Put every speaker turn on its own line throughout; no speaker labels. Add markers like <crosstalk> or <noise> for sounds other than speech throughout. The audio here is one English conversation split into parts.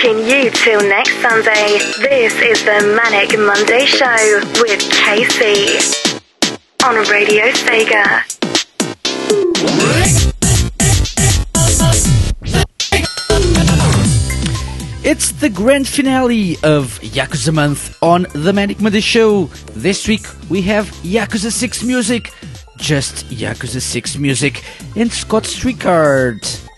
taking you till next Sunday. This is the Manic Monday Show with Casey on Radio Sega.
It's the grand finale of Yakuza Month on the Manic Monday Show. This week we have Yakuza 6 music, just Yakuza 6 music, and Scott
Strichart.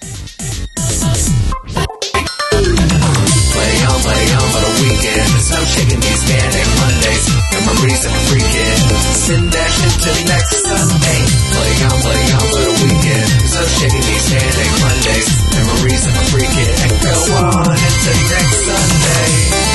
There's no shaking these manic Mondays. Memories of freaking. Send that shit to next Sunday. Play on, play on for the weekend. There's no shaking these manic Mondays. Memories of freaking. And go on into the next Sunday.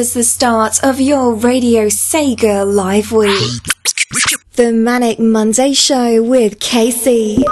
Is the start of your Radio Sega Live Week. The Manic Monday Show with KC.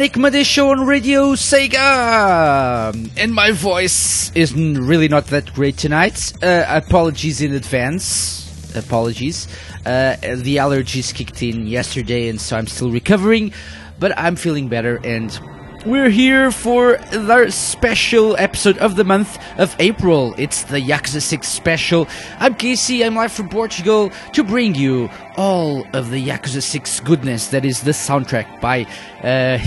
The Show on Radio Sega! And my voice isn't really not that great tonight. Uh, apologies in advance. Apologies. Uh, the allergies kicked in yesterday and so I'm still recovering. But I'm feeling better and we're here for the special episode of the month of April. It's the Yakuza 6 special. I'm Casey, I'm live from Portugal to bring you all of the Yakuza 6 goodness that is the soundtrack by uh,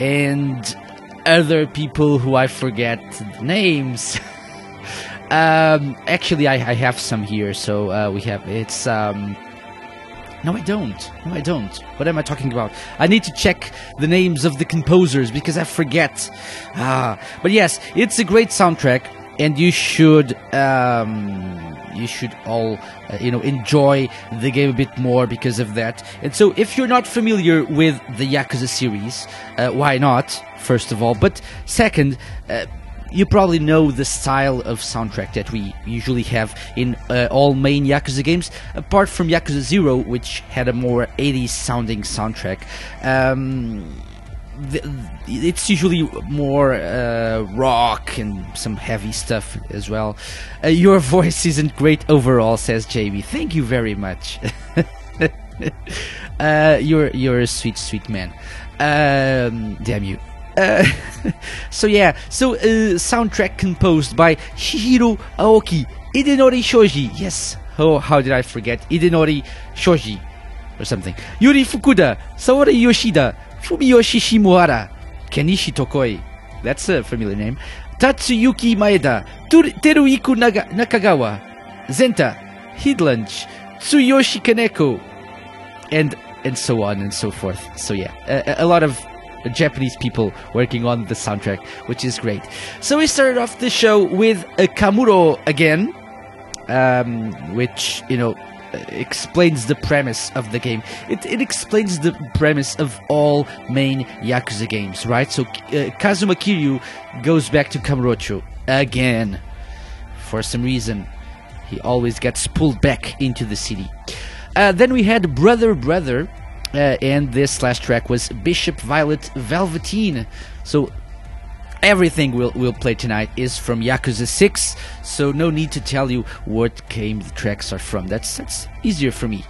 and other people who I forget names. <laughs> um, actually, I, I have some here, so uh, we have it's. Um, no, I don't. No, I don't. What am I talking about? I need to check the names of the composers because I forget. Ah, but yes, it's a great soundtrack, and you should um, you should all uh, you know enjoy the game a bit more because of that. And so, if you're not familiar with the Yakuza series, uh, why not? First of all, but second. Uh, you probably know the style of soundtrack that we usually have in uh, all main Yakuza games, apart from Yakuza 0, which had a more 80s sounding soundtrack. Um, it's usually more uh, rock and some heavy stuff as well. Uh, your <laughs> voice isn't great overall, says JB. Thank you very much. <laughs> uh, you're you're a sweet, sweet man. Um, damn you. Uh, <laughs> so yeah, so uh, soundtrack composed by Chihiro Aoki, Idenori Shoji. Yes, oh how did I forget Idenori Shoji or something? Yuri Fukuda, Saori Yoshida, Fumiyoshi Shimohara, Kenichi Tokoi. That's a familiar name. Tatsuyuki Maeda, Teruiku Naga- Nakagawa, Zenta, Hidlange, Tsuyoshi Kaneko, and and so on and so forth. So yeah, a, a lot of Japanese people working on the soundtrack, which is great. So we started off the show with a Kamuro again, um, which you know explains the premise of the game. It, it explains the premise of all main Yakuza games, right? So uh, Kazuma Kiryu goes back to Kamurocho again. For some reason, he always gets pulled back into the city. Uh, then we had Brother Brother, uh, and this last track was Bishop Violet Velveteen. So everything we'll, we'll play tonight is from Yakuza 6, so no need to tell you what game the tracks are from. That's that's easier for me.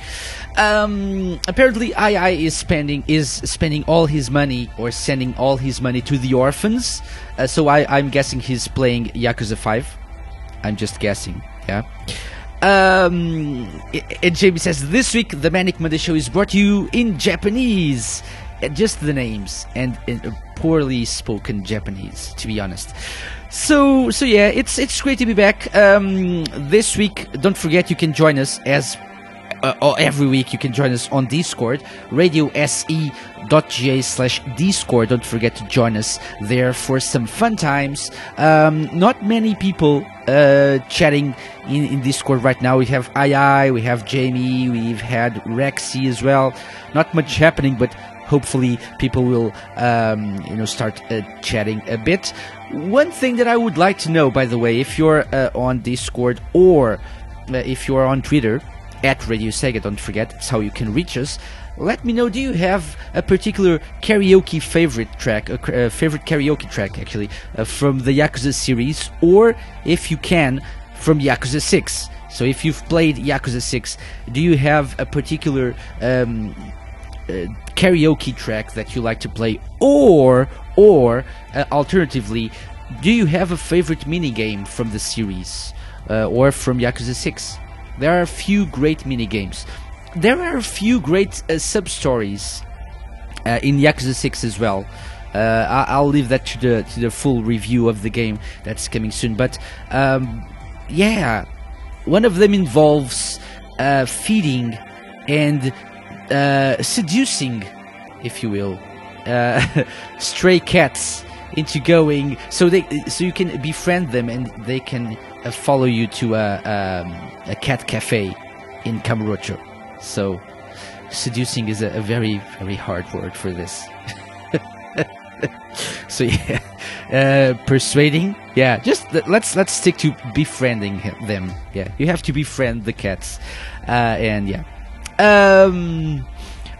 Um, apparently, II is spending is spending all his money or sending all his money to the orphans. Uh, so I, I'm guessing he's playing Yakuza 5. I'm just guessing. Yeah. Um, and Jamie says this week the Manic Monday show is brought to you in Japanese. Just the names and, poorly spoken Japanese, to be honest. So, so yeah, it's it's great to be back. Um, this week, don't forget you can join us as uh, every week you can join us on Discord, radiose.ga slash Discord. Don't forget to join us there for some fun times. Um, not many people uh, chatting in, in Discord right now. We have II, we have Jamie, we've had Rexy as well. Not much happening, but hopefully people will um, you know start uh, chatting a bit. One thing that I would like to know, by the way, if you're uh, on Discord or uh, if you're on Twitter at Radio Sega, don't forget, it's how you can reach us. Let me know, do you have a particular karaoke favorite track, a, favorite karaoke track actually, uh, from the Yakuza series, or if you can, from Yakuza 6? So if you've played Yakuza 6, do you have a particular um, uh, karaoke track that you like to play, or or uh, alternatively, do you have a favorite mini game from the series uh, or from Yakuza 6? There are a few great mini games. There are a few great uh, sub stories uh, in Yakuza 6 as well. Uh, I- I'll leave that to the to the full review of the game that's coming soon. But um, yeah, one of them involves uh, feeding and uh, seducing, if you will, uh, <laughs> stray cats into going so they so you can befriend them and they can follow you to a um, a cat cafe in Kamurocho. So seducing is a, a very very hard word for this. <laughs> so yeah, uh, persuading. Yeah, just let's let's stick to befriending them. Yeah, you have to befriend the cats, uh, and yeah. Um,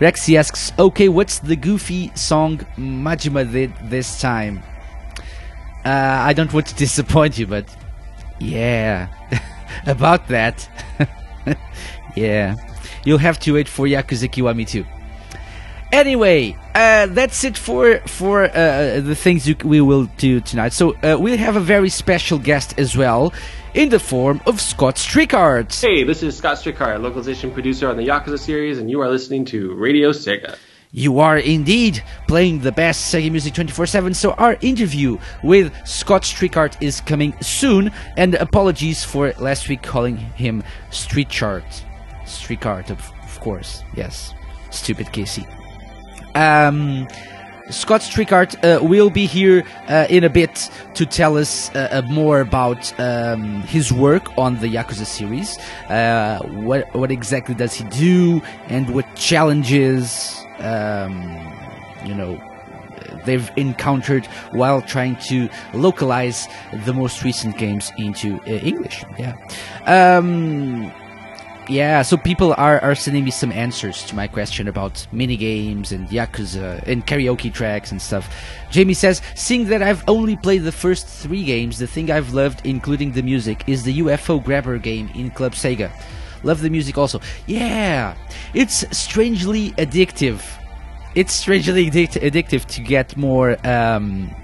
Rexy asks, "Okay, what's the goofy song Majima did this time?" Uh, I don't want to <laughs> disappoint you, but yeah, <laughs> about that. yeah, you'll have to wait for Yakuza Kiwami too. Anyway, uh, that's it for for uh, the things you, we will do tonight. So uh, we'll have a very special guest as well, in the form of Scott Strichart.
Hey, this is Scott Strichart, localization producer on the Yakuza series, and you are listening to Radio Sega.
You are indeed playing the best Sega music 24 7. So, our interview with Scott Strichart is coming soon. And apologies for last week calling him Street Chart. Strichart, of, of course. Yes. Stupid Casey. Um, Scott Strichart uh, will be here uh, in a bit to tell us uh, uh, more about um, his work on the Yakuza series. Uh, what what exactly does he do, and what challenges um, you know they've encountered while trying to localize the most recent games into uh, English. Yeah. Um, yeah, so people are, are sending me some answers to my question about minigames and Yakuza and karaoke tracks and stuff. Jamie says, seeing that I've only played the first three games, the thing I've loved, including the music, is the UFO grabber game in Club Sega. Love the music also. Yeah, it's strangely addictive. It's strangely addict- addictive to get more um,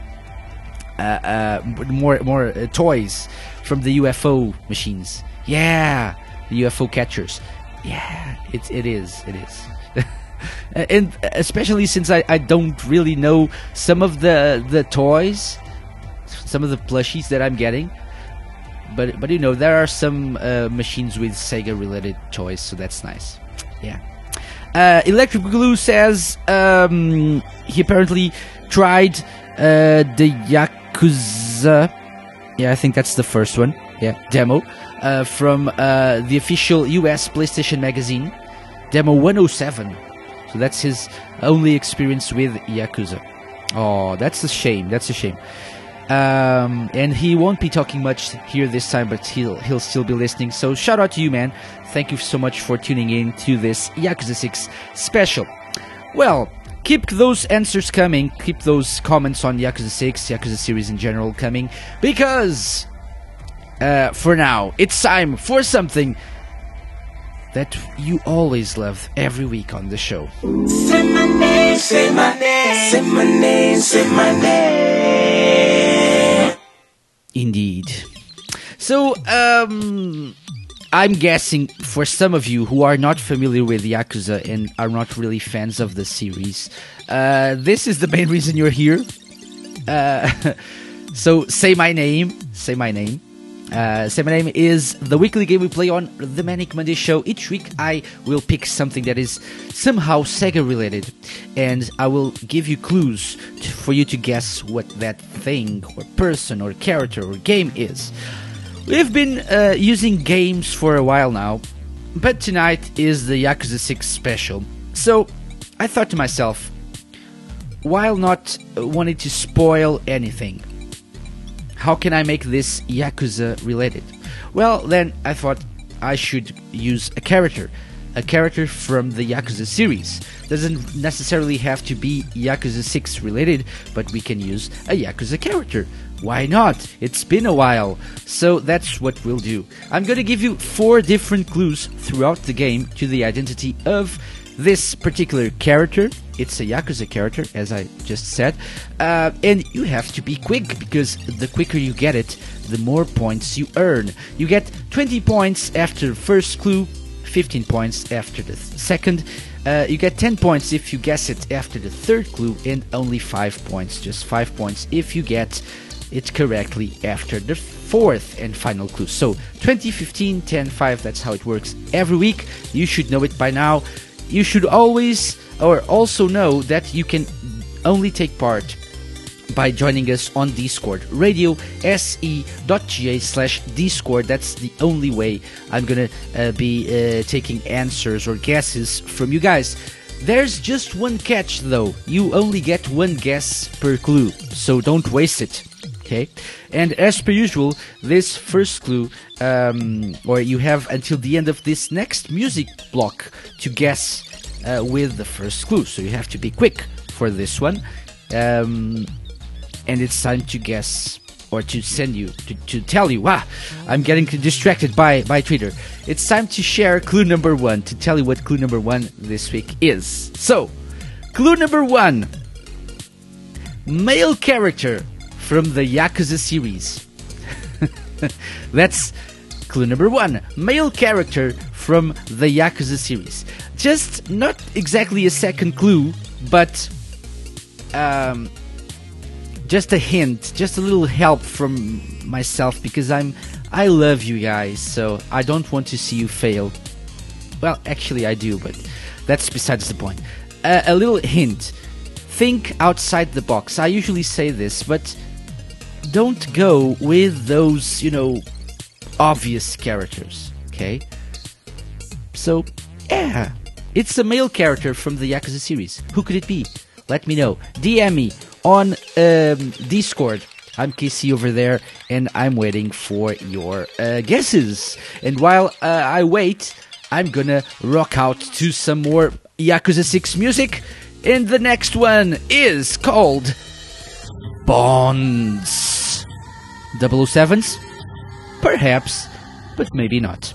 uh, uh, more more uh, toys from the UFO machines. Yeah, the UFO catchers. Yeah, it it is it is. <laughs> and especially since I, I don't really know some of the the toys, some of the plushies that I'm getting. But but you know there are some uh, machines with Sega related toys, so that's nice. Yeah. Uh, Electric Glue says um, he apparently tried uh, the Yakuza. Yeah, I think that's the first one. yeah, demo uh, from uh, the official US PlayStation magazine, demo 107. So that's his only experience with Yakuza. Oh, that's a shame. That's a shame. Um, and he won't be talking much here this time, but he'll he'll still be listening. So shout out to you, man. Thank you so much for tuning in to this Yakuza 6 special. Well, keep those answers coming. Keep those comments on Yakuza 6, Yakuza series in general coming, because uh, for now it's time for something that you always love every week on the show.
Say my name, say my name, say my name, say my name.
Indeed. So, um, I'm guessing for some of you who are not familiar with Yakuza and are not really fans of the series, uh, this is the main reason you're here. Uh, <laughs> so, say my name. Say my name. Uh, say my name is the weekly game we play on the Manic Monday show. Each week I will pick something that is somehow Sega related, and I will give you clues to, for you to guess what that thing or person or character or game is. We've been uh, using games for a while now, but tonight is the Yakuza 6 special. So I thought to myself, while not wanting to spoil anything, how can I make this Yakuza related? Well, then I thought I should use a character. A character from the Yakuza series. Doesn't necessarily have to be Yakuza 6 related, but we can use a Yakuza character. Why not? It's been a while. So that's what we'll do. I'm gonna give you four different clues throughout the game to the identity of this particular character. It's a Yakuza character, as I just said. Uh, and you have to be quick because the quicker you get it, the more points you earn. You get 20 points after the first clue, 15 points after the th- second. Uh, you get 10 points if you guess it after the third clue, and only 5 points, just 5 points if you get it correctly after the fourth and final clue. So 20, 15, 10, 5, that's how it works every week. You should know it by now. You should always or also know that you can only take part by joining us on Discord. Radio se.ga slash Discord. That's the only way I'm gonna uh, be uh, taking answers or guesses from you guys. There's just one catch though. You only get one guess per clue, so don't waste it. Okay, and as per usual, this first clue, um, or you have until the end of this next music block to guess uh, with the first clue. So you have to be quick for this one. Um, and it's time to guess or to send you to, to tell you wow i'm getting distracted by by twitter it's time to share clue number one to tell you what clue number one this week is so clue number one male character from the yakuza series <laughs> that's clue number one male character from the yakuza series just not exactly a second clue but um just a hint, just a little help from myself because I'm I love you guys, so I don't want to see you fail. Well, actually I do, but that's besides the point. Uh, a little hint. Think outside the box. I usually say this, but don't go with those, you know, obvious characters, okay? So, yeah, it's a male character from the Yakuza series. Who could it be? Let me know. DM me on um, Discord. I'm KC over there, and I'm waiting for your uh, guesses. And while uh, I wait, I'm gonna rock out to some more Yakuza 6 music. And the next one is called Bonds. 007s? Perhaps, but maybe not.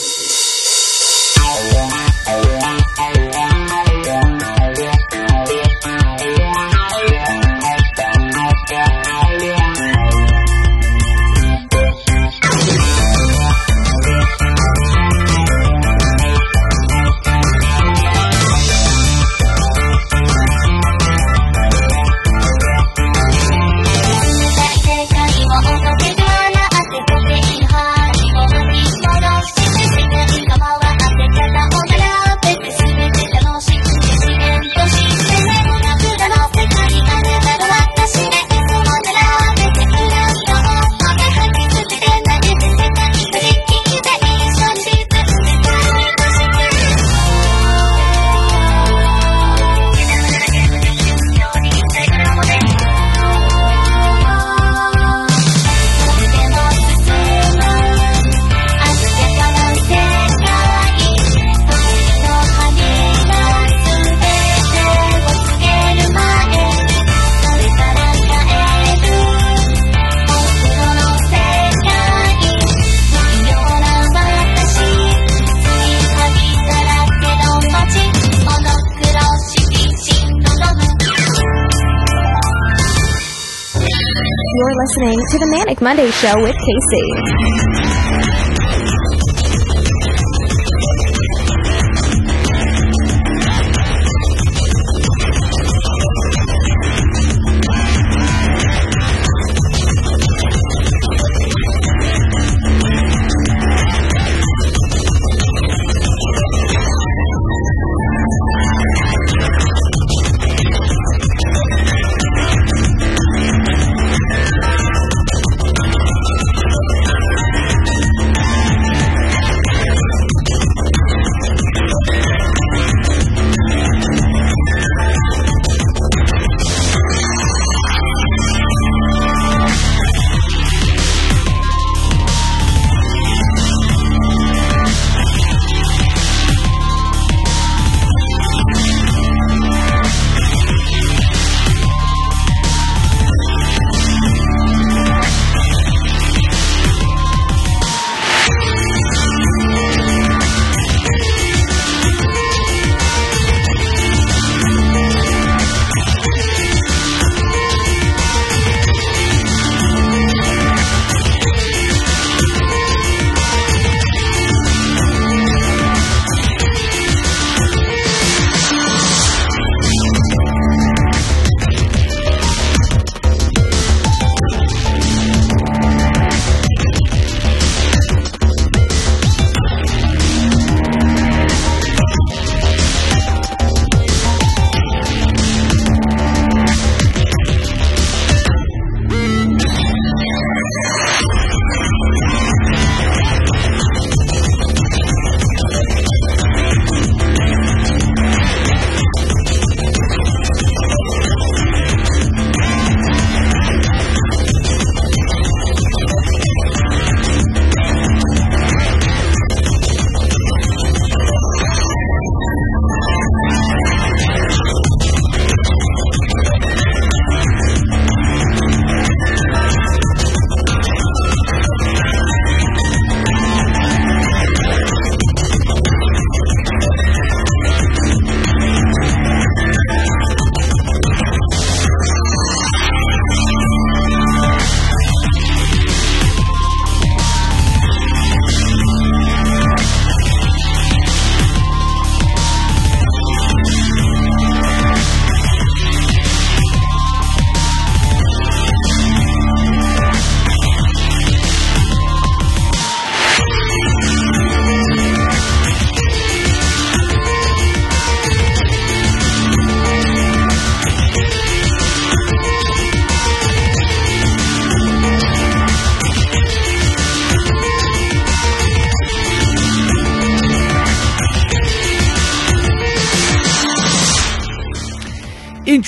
Monday Show with Casey.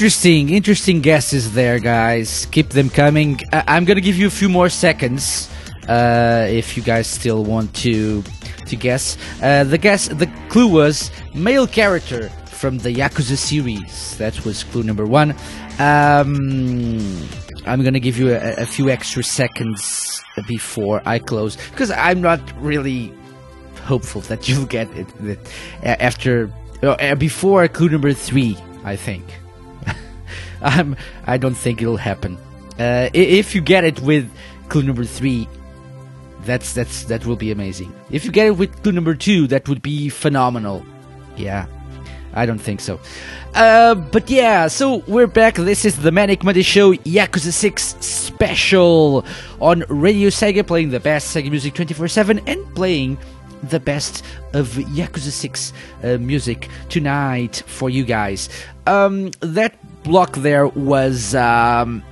Interesting, interesting guesses there, guys. Keep them coming. I- am gonna give you a few more seconds uh, if you guys still want to to guess. Uh, the guess, the clue was male character from the Yakuza series. That was clue number one. Um, I'm gonna give you a, a few extra seconds before I close because I'm not really hopeful that <laughs> you'll get it after uh, before clue number three. I think. <laughs> I'm, I don't think it'll happen. Uh, if you get it with clue number three, that's that's that will be amazing. If you get it with clue number two, that would be phenomenal. Yeah, I don't think so. Uh, but yeah, so we're back. This is the Manic Monday Show Yakuza 6 special on Radio Sega, playing the best Sega music 24 7 and playing the best of Yakuza 6 uh, music tonight for you guys. Um, that block there was. Um,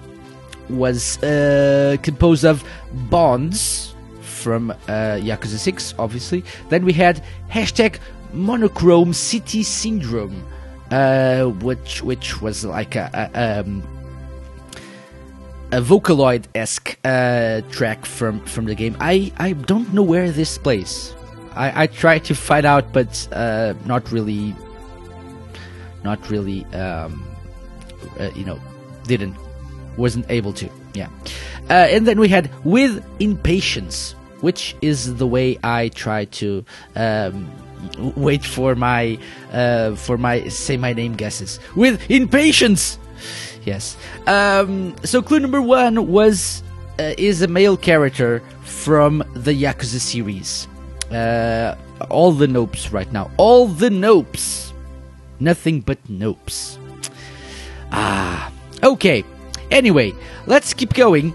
was uh, composed of Bonds from uh, Yakuza 6, obviously. Then we had hashtag Monochrome City Syndrome, uh, which which was like a, a, um, a Vocaloid esque uh, track from, from the game. I, I don't know where this plays. I, I tried to find out, but uh, not really. Not really. Um, uh, you know, didn't wasn't able to. Yeah. Uh, and then we had with impatience, which is the way I try to um, wait for my uh, for my say my name guesses. With impatience. Yes. Um, so clue number one was uh, is a male character from the Yakuza series. Uh, all the nopes right now. All the nopes. Nothing but nopes. Ah. Okay. Anyway, let's keep going.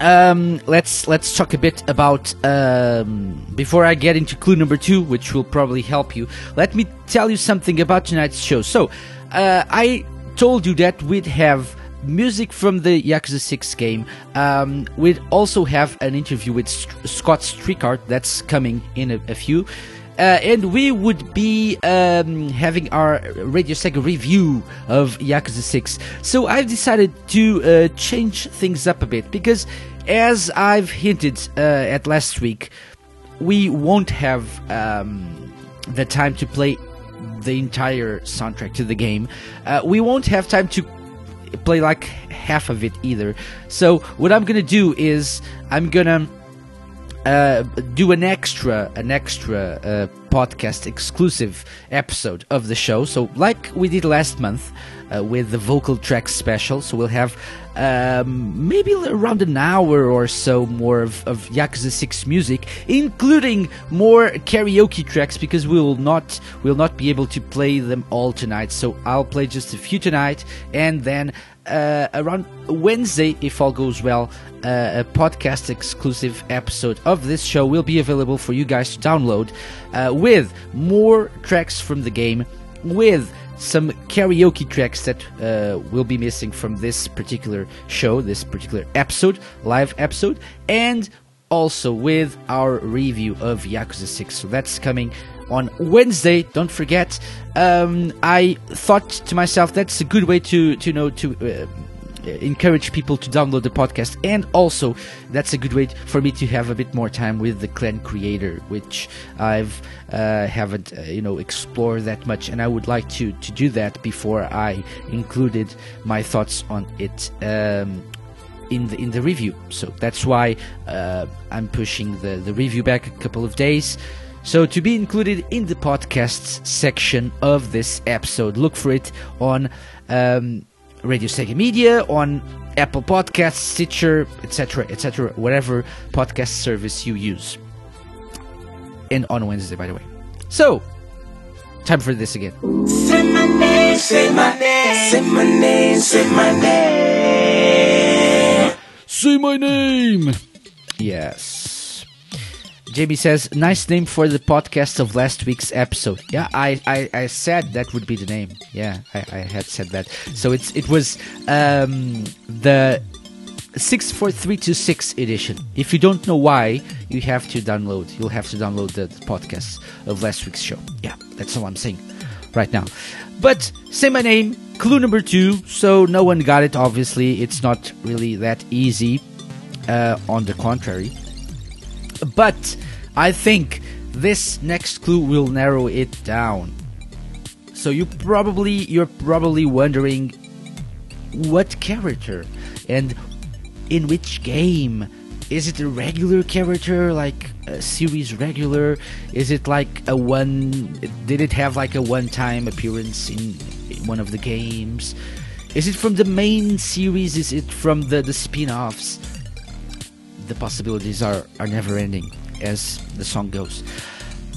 Um, let's let's talk a bit about um, before I get into clue number two, which will probably help you. Let me tell you something about tonight's show. So, uh, I told you that we'd have music from the Yakuza 6 game. Um, we'd also have an interview with St- Scott Strichart that's coming in a, a few. Uh, and we would be um, having our Radio Sega review of Yakuza 6. So I've decided to uh, change things up a bit because, as I've hinted uh, at last week, we won't have um, the time to play the entire soundtrack to the game. Uh, we won't have time to play like half of it either. So what I'm gonna do is I'm gonna uh, do an extra an extra uh, podcast exclusive episode of the show. So like we did last month uh, with the vocal tracks special. So we'll have um, maybe around an hour or so more of, of Yakuza 6 music, including more karaoke tracks because we will not will not be able to play them all tonight. So I'll play just a few tonight, and then uh, around Wednesday, if all goes well, uh, a podcast exclusive episode of this show will be available for you guys to download uh, with more tracks from the game, with some karaoke tracks that uh, will be missing from this particular show, this particular episode, live episode, and also with our review of Yakuza 6. So that's coming on Wednesday. Don't forget. Um, I thought to myself that's a good way to to know to. Uh, encourage people to download the podcast and also that's a good way for me to have a bit more time with the clan creator which i've uh, haven't uh, you know explored that much and i would like to to do that before i included my thoughts on it um, in the in the review so that's why uh, i'm pushing the the review back a couple of days so to be included in the podcasts section of this episode look for it on um, Radio Sega Media, on Apple Podcasts, Stitcher, etc., etc., whatever podcast service you use. And on Wednesday, by the way. So, time for this again.
Say my name, say my name, say my name, say my name.
Say my name! Yes. JB says, nice name for the podcast of last week's episode. Yeah, I, I, I said that would be the name. Yeah, I, I had said that. So it's it was um, the 64326 edition. If you don't know why, you have to download. You'll have to download the, the podcast of last week's show. Yeah, that's all I'm saying right now. But say my name, clue number two. So no one got it. Obviously, it's not really that easy. Uh, on the contrary, but I think this next clue will narrow it down. So you probably you're probably wondering what character and in which game? Is it a regular character like a series regular? Is it like a one did it have like a one time appearance in one of the games? Is it from the main series? Is it from the the spin-offs? The possibilities are are never ending as the song goes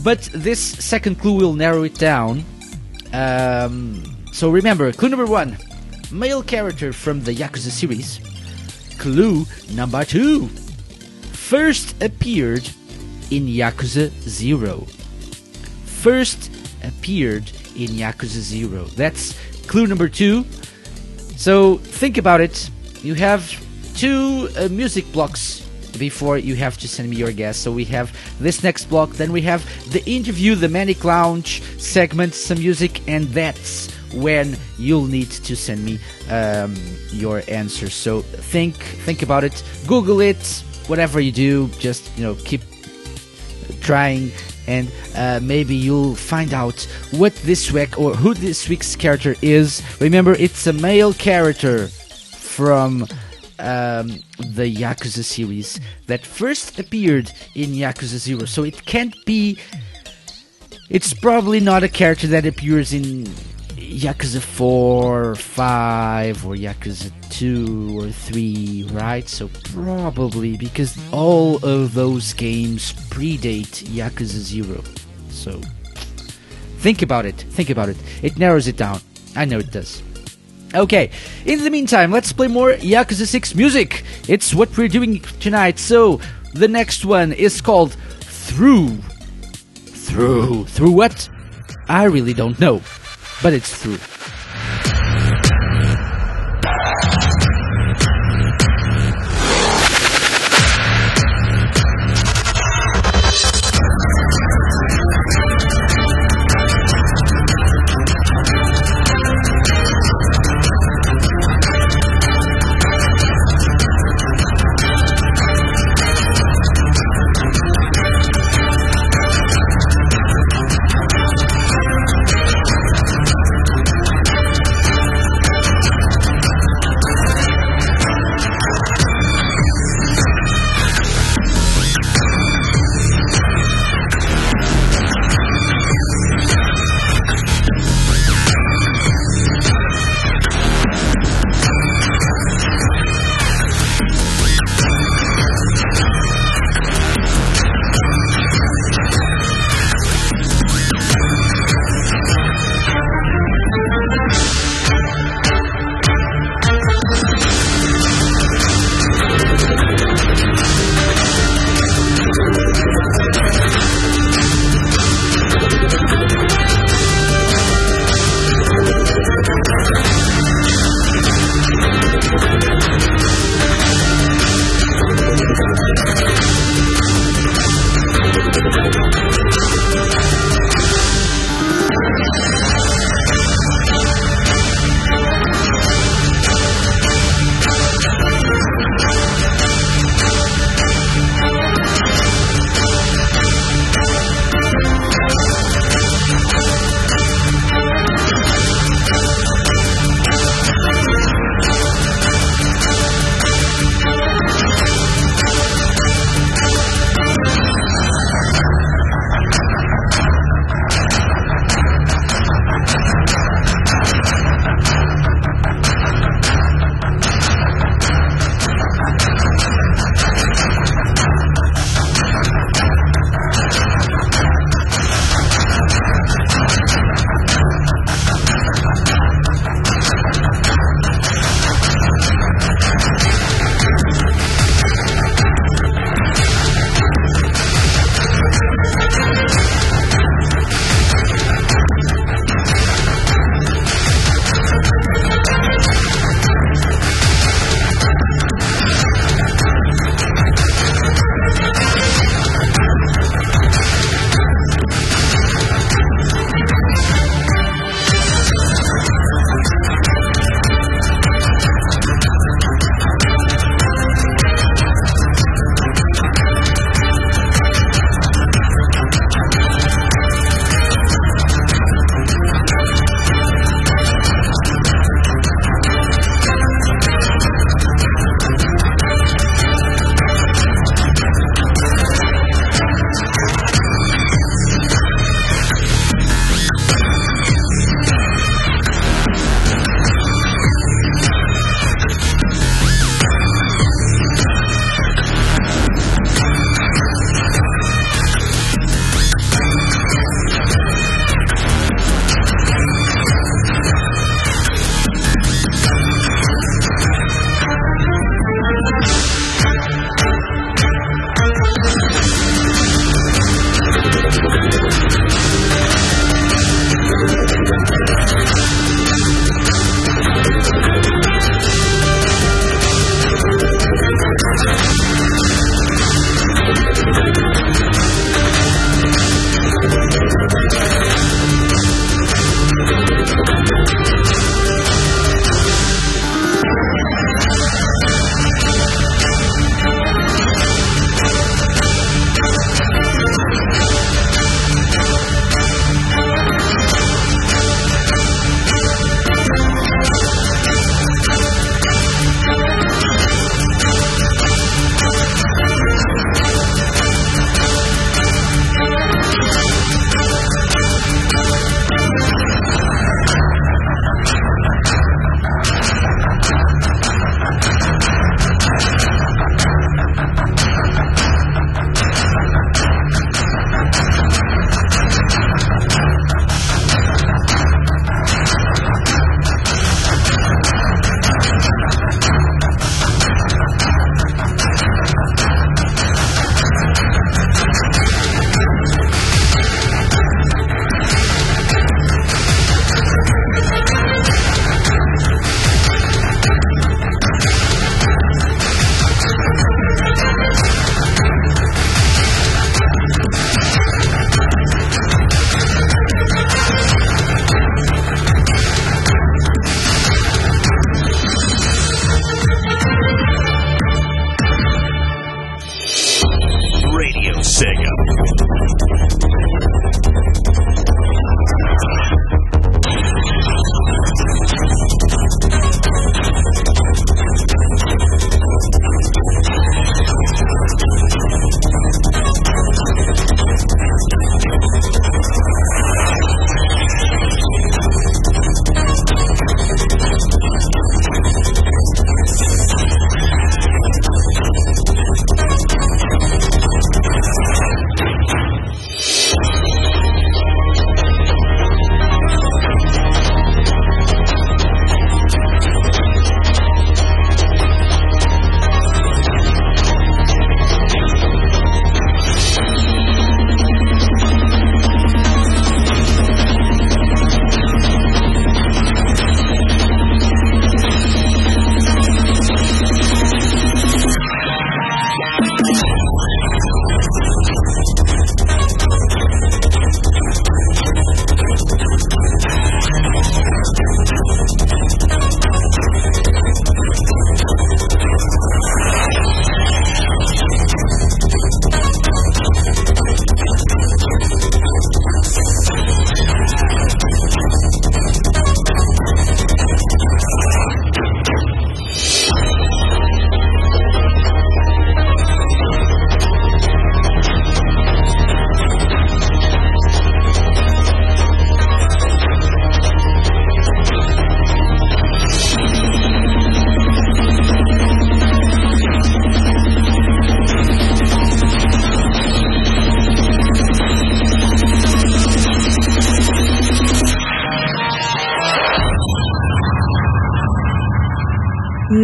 but this second clue will narrow it down um, so remember clue number one male character from the yakuza series clue number two first appeared in Yakuza 0. First appeared in Yakuza 0. That's clue number two. So think about it. You have two uh, music blocks before you have to send me your guess. So we have this next block, then we have the interview, the Manic Lounge segment, some music, and that's when you'll need to send me um, your answer. So think, think about it, Google it, whatever you do, just you know keep trying, and uh, maybe you'll find out what this week or who this week's character is. Remember, it's a male character from um, the Yakuza series that first appeared in Yakuza Zero, so it can't be. It's probably not a character that appears in Yakuza 4, 5, or Yakuza 2 or 3, right? So probably because all of those games predate Yakuza 0. So think about it. Think about it. It narrows it down. I know it does. Okay, in the meantime, let's play more Yakuza 6 music. It's what we're doing tonight. So the next one is called Through. Through. Through what? I really don't know but it's through.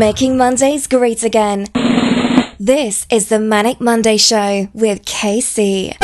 Making Mondays great again. This is the Manic Monday Show with KC.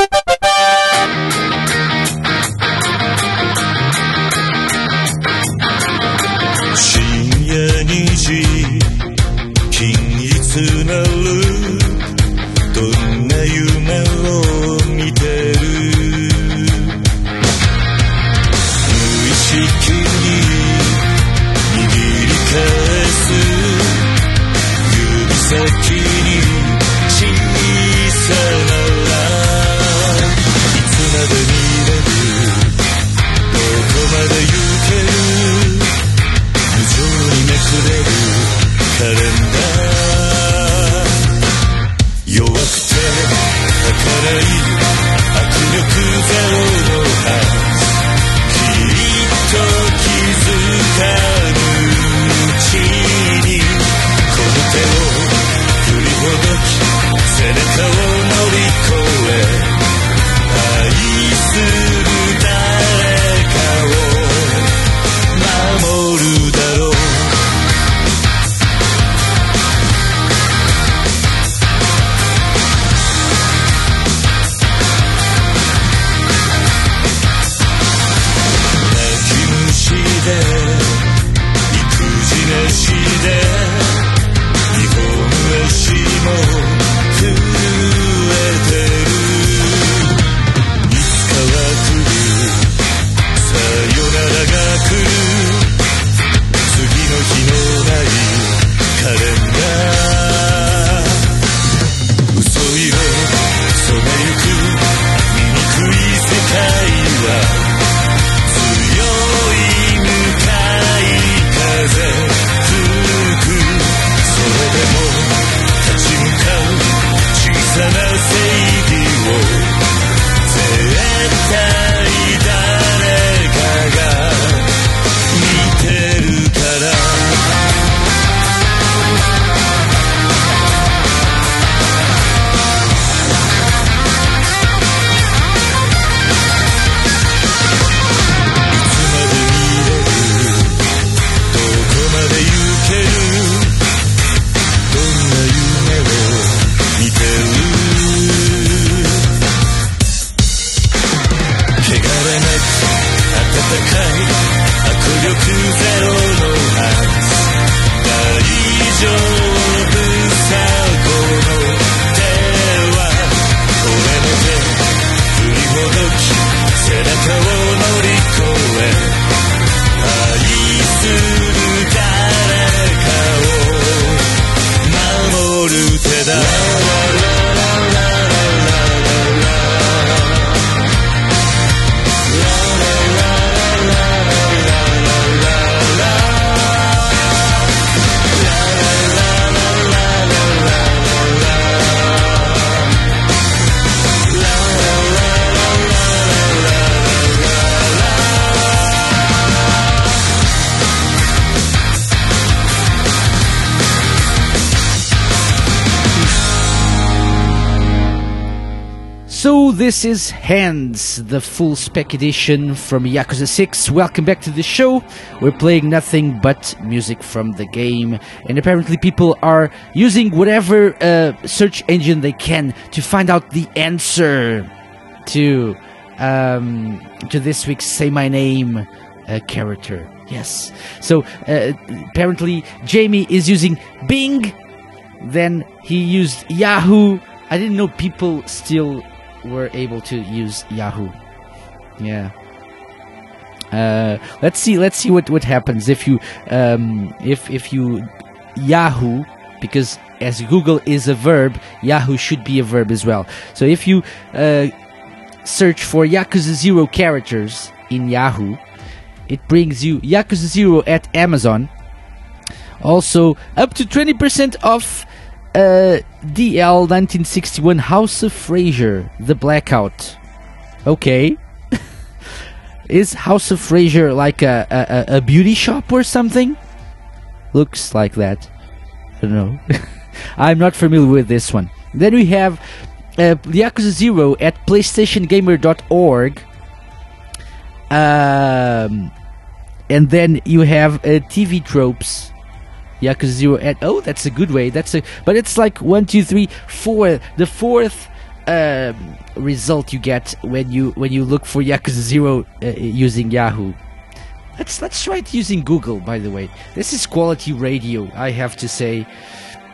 This is Hands, the full spec edition from Yakuza 6. Welcome back to the show. We're playing nothing but music from the game, and apparently people are using whatever uh, search engine they can to find out the answer to um, to this week's Say My Name uh, character. Yes. So uh, apparently Jamie is using Bing. Then he used Yahoo. I didn't know people still were able to use Yahoo. Yeah. Uh, let's see. Let's see what, what happens if you um, if if you Yahoo because as Google is a verb, Yahoo should be a verb as well. So if you uh, search for Yakuza Zero characters in Yahoo, it brings you Yakuza Zero at Amazon. Also, up to 20% off uh, DL 1961 House of Fraser, The Blackout. Okay. <laughs> Is House of Fraser like a, a, a- beauty shop or something? Looks like that. I don't know. <laughs> I'm not familiar with this one. Then we have uh, Yakuza Zero at PlayStationGamer.org. Um, and then you have uh, TV tropes Yakuza Zero, and oh, that's a good way. That's a, but it's like one, two, three, four. The fourth um, result you get when you when you look for Yakuza Zero uh, using Yahoo. Let's let's try it using Google. By the way, this is quality radio. I have to say,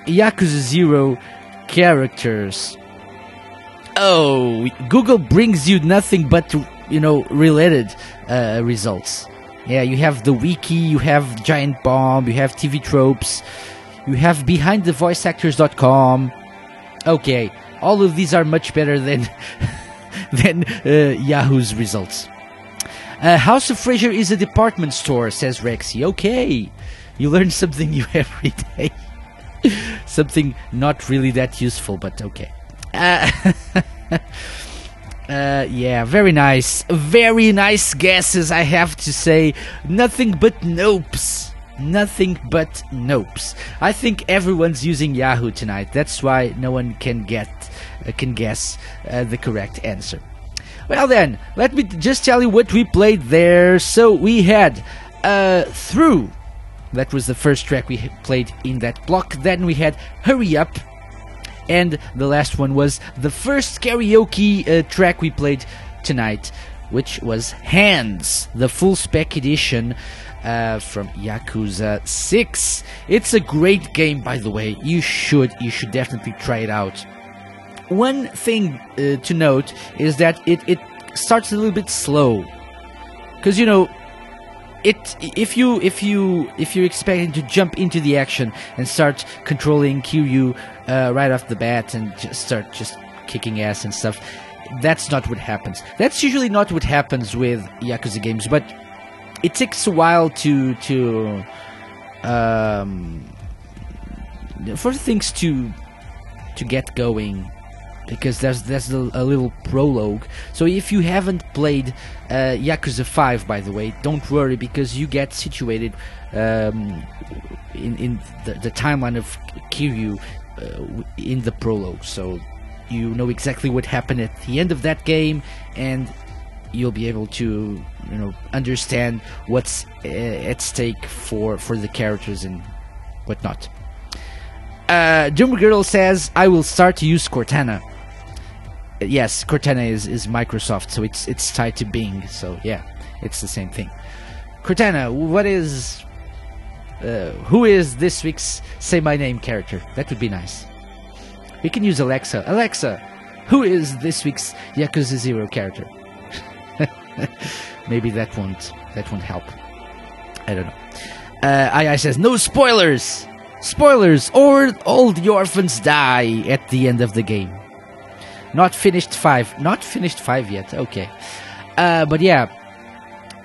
Yakuza Zero characters. Oh, Google brings you nothing but you know related uh, results. Yeah, you have the wiki, you have Giant Bomb, you have TV tropes, you have BehindTheVoiceActors.com. Okay, all of these are much better than <laughs> than uh, Yahoo's results. Uh, House of Fraser is a department store, says Rexy. Okay, you learn something new <laughs> every day. something not really that useful, but okay. Uh, <laughs> uh, yeah, very nice. Very nice guesses, I have to say. Nothing but nopes. Nothing but nopes. I think everyone's using Yahoo tonight. That's why no one can get uh, can guess uh, the correct answer. Well then, let me just tell you what we played there. So we had uh, through. That was the first track we played in that block. Then we had Hurry Up and the last one was the first karaoke uh, track we played tonight, which was Hands, the full spec edition uh, from Yakuza 6. It's a great game, by the way. You should, you should definitely try it out. One thing uh, to note is that it, it starts a little bit slow, because you know it if you if you if you're expecting to jump into the action and start controlling Kiryu uh, right off the bat and just start just kicking ass and stuff, that's not what happens. That's usually not what happens with Yakuza games, but it takes a while to to um, for things to to get going because there's there's a, a, little prologue. So if you haven't played uh, Yakuza 5, by the way, don't worry because you get situated um, in in the, the, timeline of Kiryu uh, in the prologue. So you know exactly what happened at the end of that game, and you'll be able to you know understand what's uh, at stake for for the characters and whatnot. Uh, Doom Girl says, I will start to use Cortana yes, Cortana is, is Microsoft, so it's it's tied to Bing. So yeah, it's the same thing. Cortana, what is uh, who is this week's Say My Name character? That would be nice. We can use Alexa. Alexa, who is this week's Yakuza Zero character? <laughs> Maybe that won't that won't help. I don't know. Uh, says no spoilers. Spoilers, or all the orphans die at the end of the game. Not finished five. Not finished five yet. Okay. Uh, but yeah.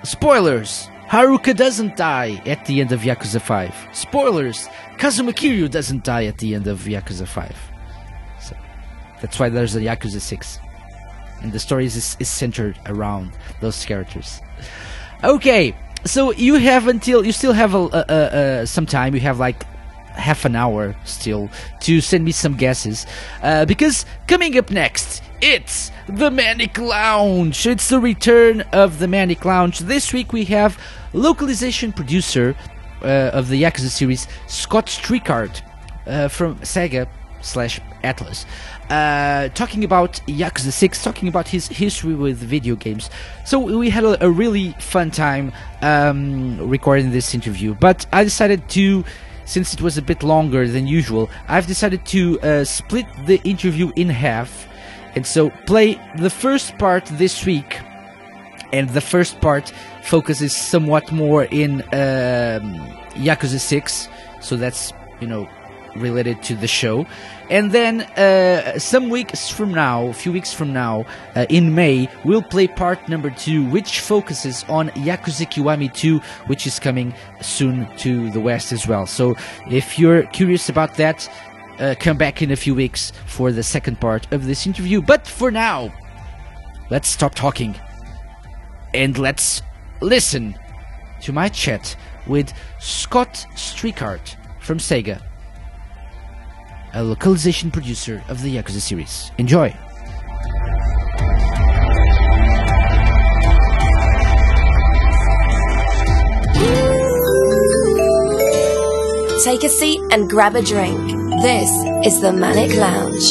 Spoilers. Haruka doesn't die at the end of Yakuza 5. Spoilers. Kazuma Kiryu doesn't die at the end of Yakuza 5. So that's why there's a Yakuza 6. And the story is, is centered around those characters. Okay, so you have until you still have a, a, a, some time. You have like half an hour still to send me some guesses. Uh, because coming up next, it's the Manic Lounge. It's the return of the Manic Lounge. This week we have localization producer uh, of the Yakuza series, Scott Strichart uh, from Sega slash Atlus, Uh, talking about Yakuza 6, talking about his history with video games. So we had a, a really fun time um, recording this interview, but I decided to since it was a bit longer than usual, I've decided to uh, split the interview in half. And so play the first part this week. And the first part focuses somewhat more in um, Yakuza 6. So that's, you know, related to the show. And then uh, some weeks from now, a few weeks from now, uh, in May, we'll play part number two, which focuses on Yakuza Kiwami 2, which is coming soon to the West as well. So if you're curious about that, uh, come back in a few weeks for the second part of this interview. But for now, let's stop talking and let's listen to my chat with Scott Strichart from Sega a localization producer of the Yakuza series. Enjoy!
take a seat and grab a drink. This is the Manic Lounge.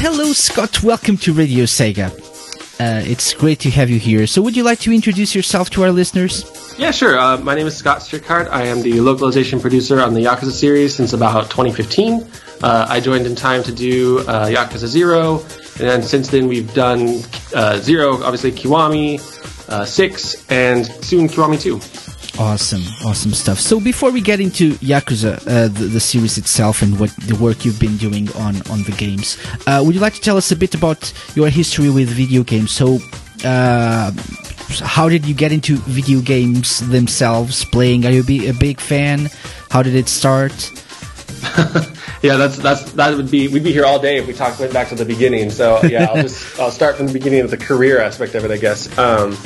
Hello, Scott. Welcome to Radio Sega. Uh, it's great to have you here. So, would you like to introduce yourself to our listeners?
Yeah, sure. Uh, my name is Scott Strichart. I am the localization producer on the Yakuza series since about 2015. Uh, I joined in time to do uh, Yakuza Zero, and then since then we've done uh, Zero, obviously Kiwami, uh, Six, and soon Kiwami Two.
Awesome, awesome stuff. So before we get into Yakuza, uh, the, the series itself, and what the work you've been doing on on the games, uh, would you like to tell us a bit about your history with video games? So, uh, how did you get into video games themselves? Playing? Are you a big fan? How did it start? <laughs>
Yeah, that's that's that would be we'd be here all day if we talked went back to the beginning. So yeah, I'll just I'll start from the beginning of the career aspect of it, I guess. Um,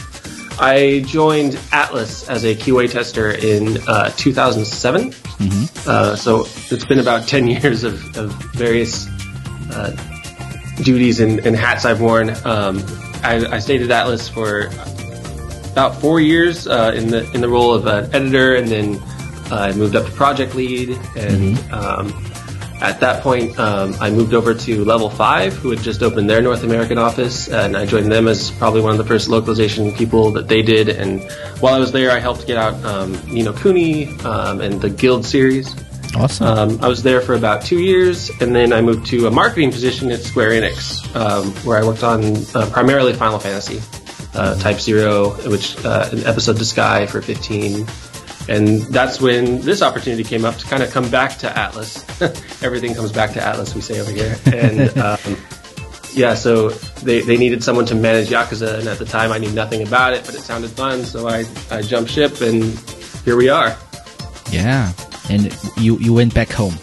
I joined Atlus as a QA tester in uh, 2007. Uh, so it's been about 10 <laughs> years of, of various uh, duties and, and hats I've worn. Um, I, I stayed at Atlus for about four years uh, in the in the role of an editor, and then uh, I moved up to project lead. And um, at that point, um, I moved over to Level Five, who had just opened their North American office, and I joined them as probably one of the first localization people that they did. And while I was there, I helped get out um, Ni no Kuni um, and the Guild series.
Awesome.
Um, I was there for about two years, and then I moved to a marketing position at Square Enix, um, where I worked on uh, primarily Final Fantasy, uh, Type Zero, which uh, an episode to Sky for 15, and that's when this opportunity came up to kind of come back to Atlus. <laughs> Everything comes back to Atlus, we say over here, and. <laughs> Um, yeah, so they, they needed someone to manage Yakuza, and at the time I knew nothing about it, but it sounded fun, so I, I jumped ship, and here we are.
yeah, and you you went back home,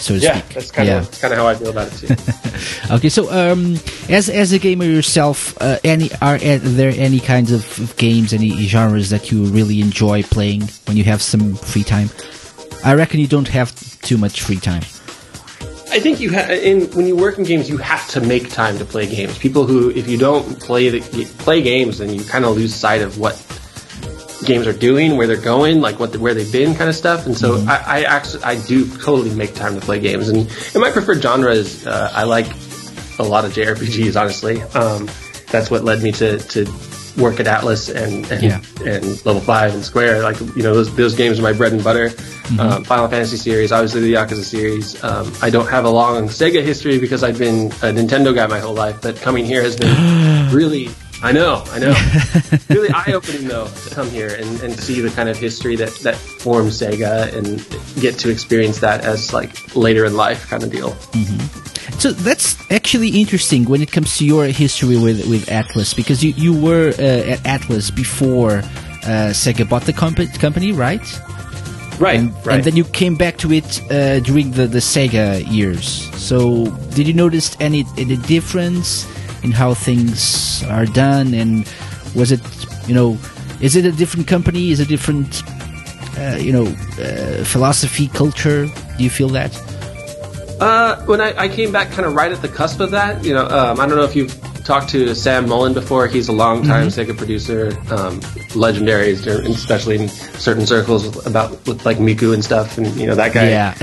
so to
Yeah,
speak.
that's kind
yeah.
of that's kind of how I feel about it too. <laughs>
Okay, so um, as as a gamer yourself, uh, any are, are there any kinds of, of games, any genres that you really enjoy playing when you have some free time? I reckon you don't have too much free time.
I think you ha- in when you work in games, you have to make time to play games. People who, if you don't play the play games, then you kind of lose sight of what games are doing, where they're going, like what the, where they've been, kind of stuff. And so I, I actually I do totally make time to play games. And, and my preferred genre is uh, I like a lot of JRPGs. Honestly, um, that's what led me to to work at Atlus and and,
Yeah.
and Level Five and Square. Like you know those those games are my bread and butter. Um, Final Fantasy series, obviously the Yakuza series. Um, I don't have a long Sega history because I've been a Nintendo guy my whole life, but coming here has been <gasps> really. I know, I know. <laughs> really eye opening though to come here and, and see the kind of history that, that formed Sega and get to experience that as like later in life kind of deal.
So that's actually interesting when it comes to your history with with Atlus, because you you were uh, at Atlus before uh, Sega bought the comp- company, right?
Right,
and,
right.
and then you came back to it uh, during the, the Sega years. So, did you notice any any difference in how things are done? And was it, you know, is it a different company? Is it a different, uh, you know, uh, philosophy, culture? Do you feel that?
Uh, when I, I came back kind of right at the cusp of that, you know, um, I don't know if you've talked to Sam Mullen before. He's a longtime Sega producer, um, legendary, especially in certain circles about with like Miku and stuff, and you know that guy.
Yeah.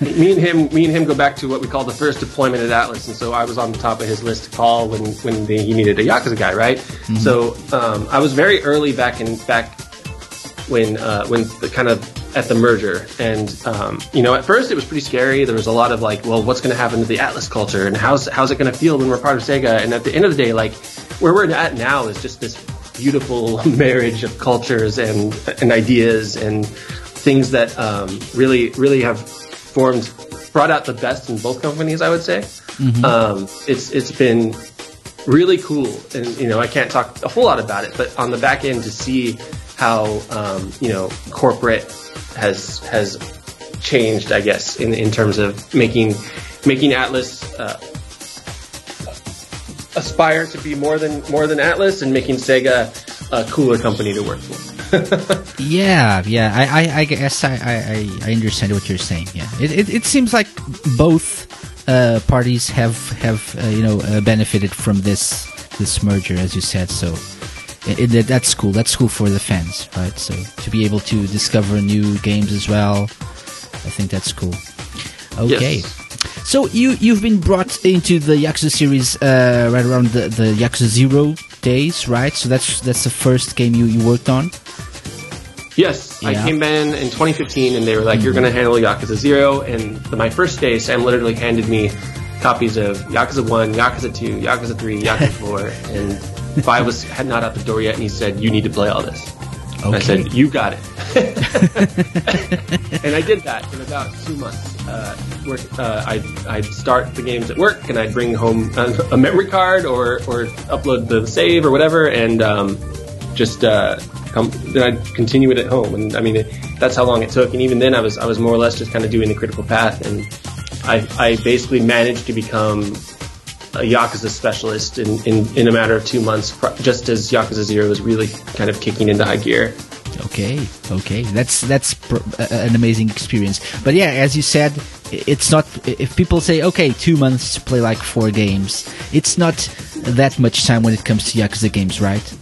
<laughs>
me and him, me and him go back to what we call the first deployment at Atlus, and so I was on the top of his list to call when when the, he needed a Yakuza guy, right? So um, I was very early back in back when uh, when the kind of at the merger, and um, you know, at first it was pretty scary. There was a lot of like, well, what's going to happen to the Atlus culture, and how's how's it going to feel when we're part of Sega? And at the end of the day, like where we're at now is just this beautiful <laughs> marriage of cultures and and ideas and things that um, really really have formed brought out the best in both companies. I would say um, it's it's been really cool and you know i can't talk a whole lot about it but on the back end to see how um, you know corporate has has changed i guess in, in terms of making making atlus uh, aspire to be more than more than atlus and making sega a cooler company to work for <laughs>
Yeah, yeah. I, I, I guess I, I, I understand what you're saying. Yeah, it, it, it seems like both uh, parties have have uh, you know uh, benefited from this this merger, as you said. So it, it, that's cool. That's cool for the fans, right? So to be able to discover new games as well, I think that's cool. Okay.
Yes.
So you you've been brought into the Yakuza series uh, right around the, the Yakuza Zero days, right? So that's that's the first game you, you worked on.
Yes, I came in in 2015, and they were like, "You're going to handle Yakuza Zero." And the, my first day, Sam literally handed me copies of Yakuza One, Yakuza Two, Yakuza Three, Yakuza <laughs> Four, and Five was had not out the door yet. And he said, "You need to play all this." And I said, "You got it." <laughs> and I did that in about two months. Uh, work, uh, I'd, I'd start the games at work, and I'd bring home a, a memory card or, or upload the save or whatever, and um, just uh, come. Then I'd continue it at home, and I mean it, that's how long it took. And even then, I was I was more or less just kind of doing the critical path, and I, I basically managed to become a Yakuza specialist in, in, in a matter of two months, just as Yakuza Zero was really kind of kicking into high gear.
Okay, okay, that's that's pr- an amazing experience. But yeah, as you said, it's not. If people say, okay, two months to play like four games, it's not that much time when it comes to Yakuza games, right?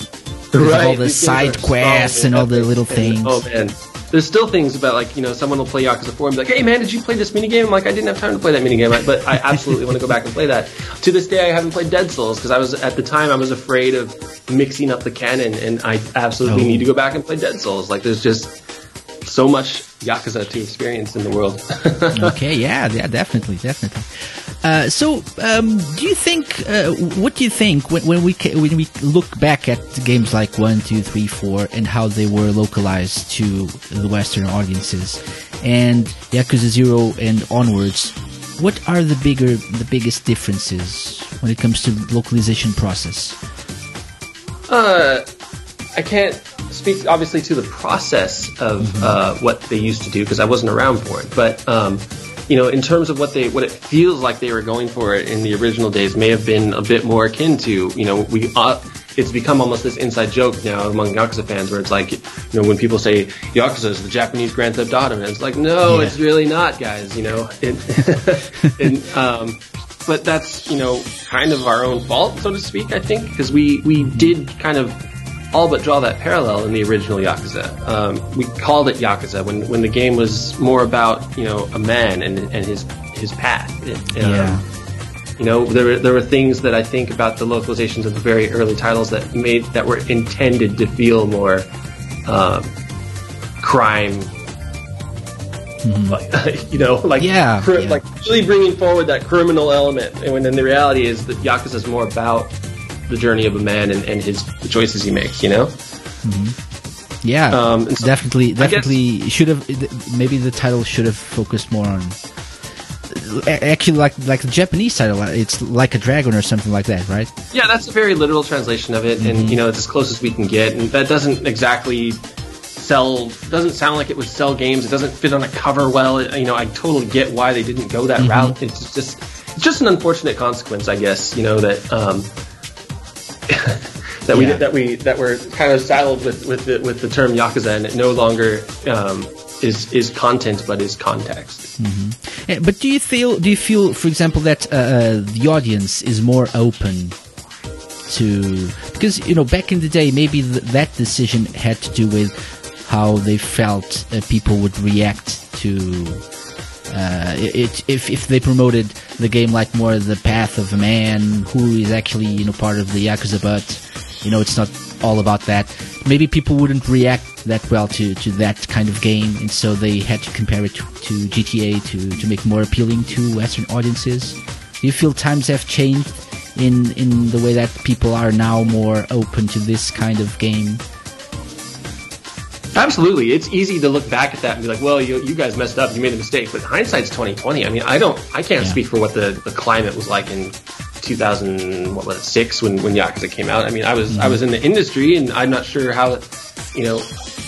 Of all the side quests and all the little
and-
things.
oh man, there's still things about like you know someone will play Yakuza 4 and be like, hey man, did you play this minigame? I'm like, I didn't have time to play that minigame, but I absolutely want to go back and play that. To this day, I haven't played Dead Souls because I was at the time I was afraid of mixing up the canon, and I absolutely
Oh.
need to go back and play Dead Souls. Like there's just so much Yakuza to experience in the world. <laughs>
okay, yeah, yeah, definitely, definitely. Uh, so, um, do you think? Uh, what do you think when, when we ca- when we look back at games like one, two, three, four, and how they were localized to the Western audiences, and Yakuza Zero and onwards? What are the bigger, the biggest differences when it comes to localization process?
Uh, I can't speak obviously to the process of uh, what they used to do because I wasn't around for it. But um, you know, in terms of what they what it feels like they were going for in the original days, may have been a bit more akin to you know we. Uh, it's become almost this inside joke now among Yakuza fans, where it's like, you know, when people say Yakuza is the Japanese Grand Theft Auto, and it's like, no,
Yeah.
it's really not, guys. You know, it, <laughs> and, um, but that's you know kind of our own fault, so to speak. I think because we we did kind of all but draw that parallel in the original Yakuza. Um, we called it Yakuza when when the game was more about you know a man and and his his path. It, um,
Yeah.
You know, there were, there were things that I think about the localizations of the very early titles that made that were intended to feel more um, crime like, <laughs> you know, like
Yeah,
cri-
yeah.
like really bringing forward that criminal element, and when then the reality is that Yakuza is more about the journey of a man and, and his the choices he makes. You know,
Yeah,
Um, so-
definitely,
guess-
definitely should have. Maybe the title should have focused more on. Actually, like like the Japanese title, uh, it's like a dragon or something like that, right?
yeah, that's a very literal translation of it, and you know, it's as close as we can get, and that doesn't exactly sell. Doesn't sound like it would sell games. It doesn't fit on a cover well. It- you know, I totally get why they didn't go that route. It's just it's just an unfortunate consequence, I guess. You know that. Um, that we that we that we're kind of saddled with with the, with the term yakuza, and it no longer um, is is content but is context.
Eh, But do you feel do you feel, for example, that uh, uh, the audience is more open to because you know back in the day maybe th- that decision had to do with how they felt uh, people would react to uh, it, if if they promoted the game like more the path of a man who is actually you know part of the yakuza, but you know it's not all about that. Maybe people wouldn't react that well to, to that kind of game, and so they had to compare it to, to GTA to to make more appealing to Western audiences. Do you feel times have changed in in the way that people are now more open to this kind of game?
Absolutely, it's easy to look back at that and be like, "Well, you, you guys messed up. You made a mistake." But hindsight's twenty twenty. I mean, I don't, I can't
Yeah.
speak for what the, the climate was like in two thousand what was it six when when Yakuza came out. I mean, I was I was in the industry, and I'm not sure how, you know,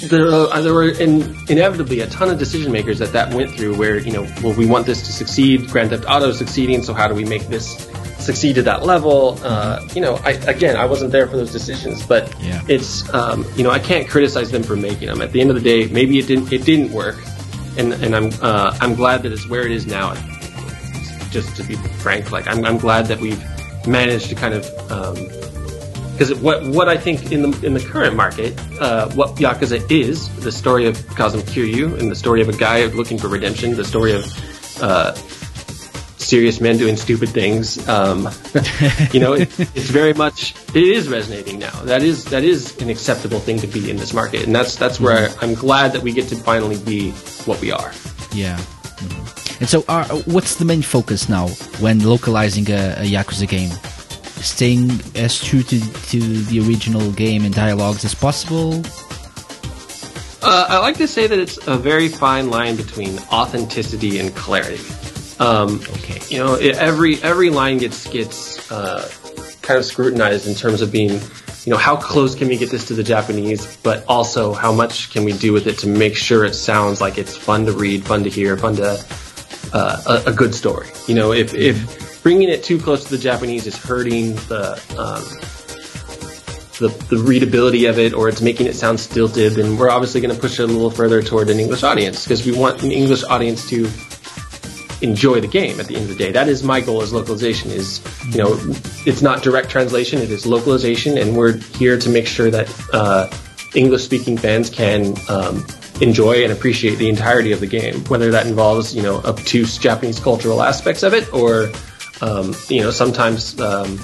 there uh, there were in, inevitably a ton of decision makers that that went through. Where you know, well, we want this to succeed. Grand Theft Auto is succeeding, so how do we make this succeed at that level? Uh, you know, I again, I wasn't there for those decisions, but
Yeah.
it's um, you know I can't criticize them for making them. At the end of the day, maybe it didn't it didn't work, and and I'm uh, I'm glad that it's where it is now. Just to be frank, like I'm I'm glad that we've managed to kind of um, because what what I think in the in the current market, uh, what Yakuza is the story of Kazuma Kiryu and the story of a guy looking for redemption, the story of uh, serious men doing stupid things. Um, <laughs> you know, it, it's very much it is resonating now. That is that is an acceptable thing to be in this market, and that's that's where I'm glad that we get to finally be what we are.
Yeah. Mhm. And so, are, what's the main focus now when localizing a, a Yakuza game? Staying as true to, to the original game and dialogues as possible?
Uh, I like to say that it's a very fine line between authenticity and clarity. Um,
Okay.
You know, it, every every line gets gets uh, kind of scrutinized in terms of being, you know, how close can we get this to the Japanese, but also how much can we do with it to make sure it sounds like it's fun to read, fun to hear, fun to uh, a, a good story. You know, if if bringing it too close to the Japanese is hurting the um, the, the readability of it or it's making it sound stilted, then we're obviously going to push it a little further toward an English audience because we want an English audience to enjoy the game at the end of the day. That is my goal as localization is, you know, it's not direct translation, it is localization and we're here to make sure that uh, English speaking fans can um, enjoy and appreciate the entirety of the game, whether that involves, you know, obtuse Japanese cultural aspects of it or, um, you know, sometimes um,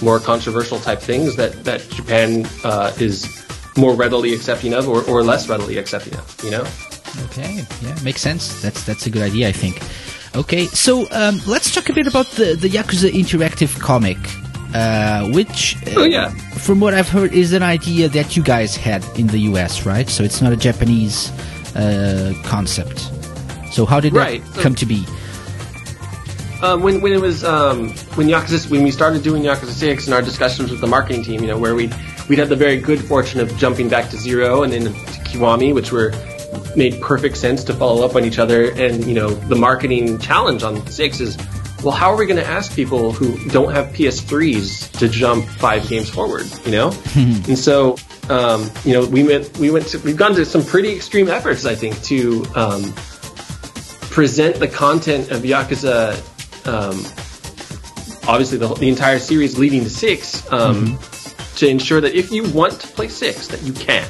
more controversial type things that, that Japan uh, is more readily accepting of or, or less readily accepting of, you know?
Okay, yeah, makes sense. That's that's a good idea, I think. Okay, so um, let's talk a bit about the the Yakuza interactive comic, uh, which, uh,
Oh, yeah.
from what I've heard, is an idea that you guys had in the U.S., right? So it's not a Japanese uh, concept. So how did
Right,
that come to be?
um, when when it was um, when Yakuza when we started doing Yakuza Six and our discussions with the marketing team, you know, where we we'd had the very good fortune of jumping back to Zero and then to Kiwami, which were made perfect sense to follow up on each other. And you know, the marketing challenge on Six is, well, how are we going to ask people who don't have PS3s to jump five games forward? You know, <laughs> and so. Um, you know, we went, we went to, we've gone to some pretty extreme efforts, I think, to, um, present the content of Yakuza, um, obviously the, the entire series leading to six, um, to ensure that if you want to play six, that you can.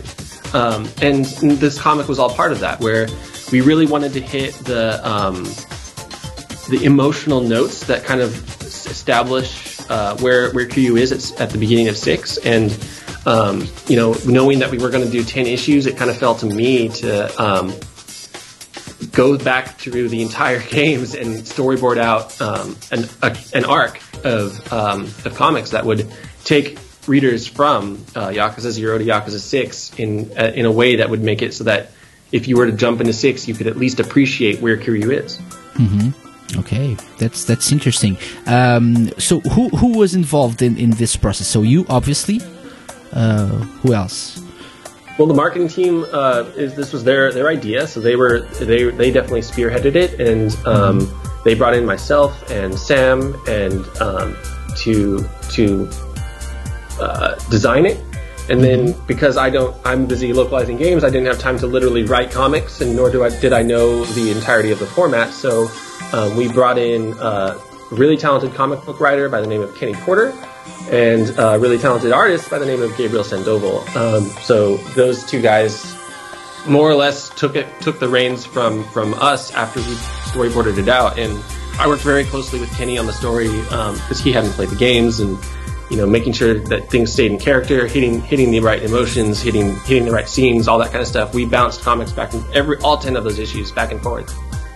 Um, and this comic was all part of that, where we really wanted to hit the um, the emotional notes that kind of establish uh, where where Kiryu is at, at the beginning of six, and um, you know, knowing that we were going to do ten issues, it kind of fell to me to um, go back through the entire <laughs> games and storyboard out um, an, a, an arc of, um, of comics that would take readers from uh, Yakuza Zero to Yakuza Six in uh, in a way that would make it so that if you were to jump into Six, you could at least appreciate where Kiryu is.
Okay, that's that's interesting. Um, so who who was involved in, in this process? So you obviously. Uh, who else?
Well, the marketing team uh, is this was their their idea, so they were they they definitely spearheaded it, and um, they brought in myself and Sam and um, to to uh, design it. And then because I don't, I'm busy localizing games, I didn't have time to literally write comics, and nor do I did I know the entirety of the format. So um, we brought in uh, a really talented comic book writer by the name of Kenny Porter, and a really talented artist by the name of Gabriel Sandoval. Um, so those two guys more or less took it took the reins from from us after we storyboarded it out and I worked very closely with Kenny on the story because he hadn't played the games and you know making sure that things stayed in character hitting hitting the right emotions hitting hitting the right scenes all that kind of stuff we bounced comics back and every all 10 of those issues back and forth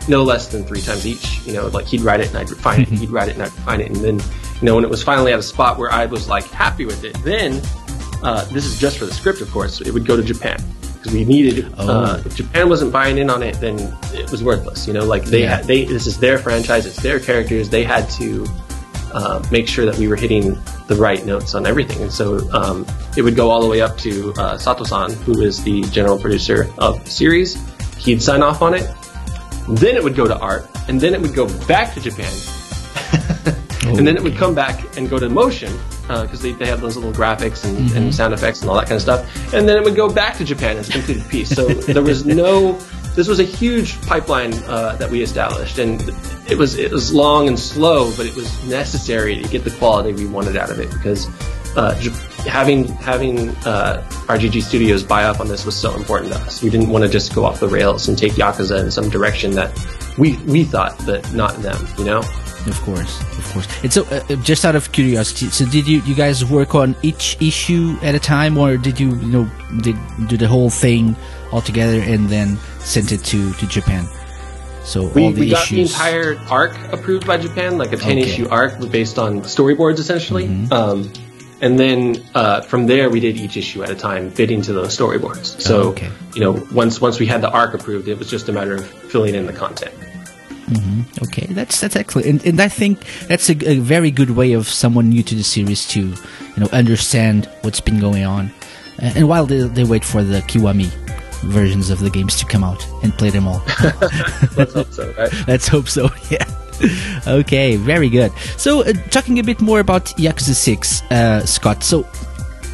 no less than three times each you know like he'd write it and I'd refine it <laughs> he'd write it and I'd refine it and then you know when it was finally at a spot where I was like happy with it then uh, this is just for the script of course it would go to Japan because we needed. Uh, if Japan wasn't buying in on it, then it was worthless. You know, like they
Yeah.
had, they this is their franchise, it's their characters. They had to uh, make sure that we were hitting the right notes on everything, and so um, it would go all the way up to uh, Sato-san, who is the general producer of the series. He'd sign off on it. Then it would go to art, and then it would go back to Japan, <laughs> and then it would come back and go to motion because they, they have those little graphics and, and sound effects and all that kind of stuff. And then it would go back to Japan as a completed piece. So there was no. This was a huge pipeline uh, that we established, and it was it was long and slow, but it was necessary to get the quality we wanted out of it because uh, having having uh, RGG Studios buy up on this was so important to us. We didn't want to just go off the rails and take Yakuza in some direction that we we thought, but not them. You know.
Of course, of course. And so, uh, uh, just out of curiosity, so did you you guys work on each issue at a time, or did you you know did do the whole thing all together and then sent it to to Japan? So
We,
all the
we got the entire arc approved by Japan, like a 10
Okay.
issue arc based on storyboards essentially.
Mm-hmm.
Um, and then uh, from there, we did each issue at a time, fitting to those storyboards. So,
Oh, okay.
you know, once once we had the arc approved, it was just a matter of filling in the content.
Okay, that's that's excellent, and, and I think that's a, a very good way of someone new to the series to, you know, understand what's been going on, Uh, and while they, they wait for the Kiwami versions of the games to come out and play them all. <laughs> <laughs>
Let's hope so, right?
Let's hope so. <laughs> Yeah. okay, very good. So, uh, talking a bit more about Yakuza Six, uh, Scott. So,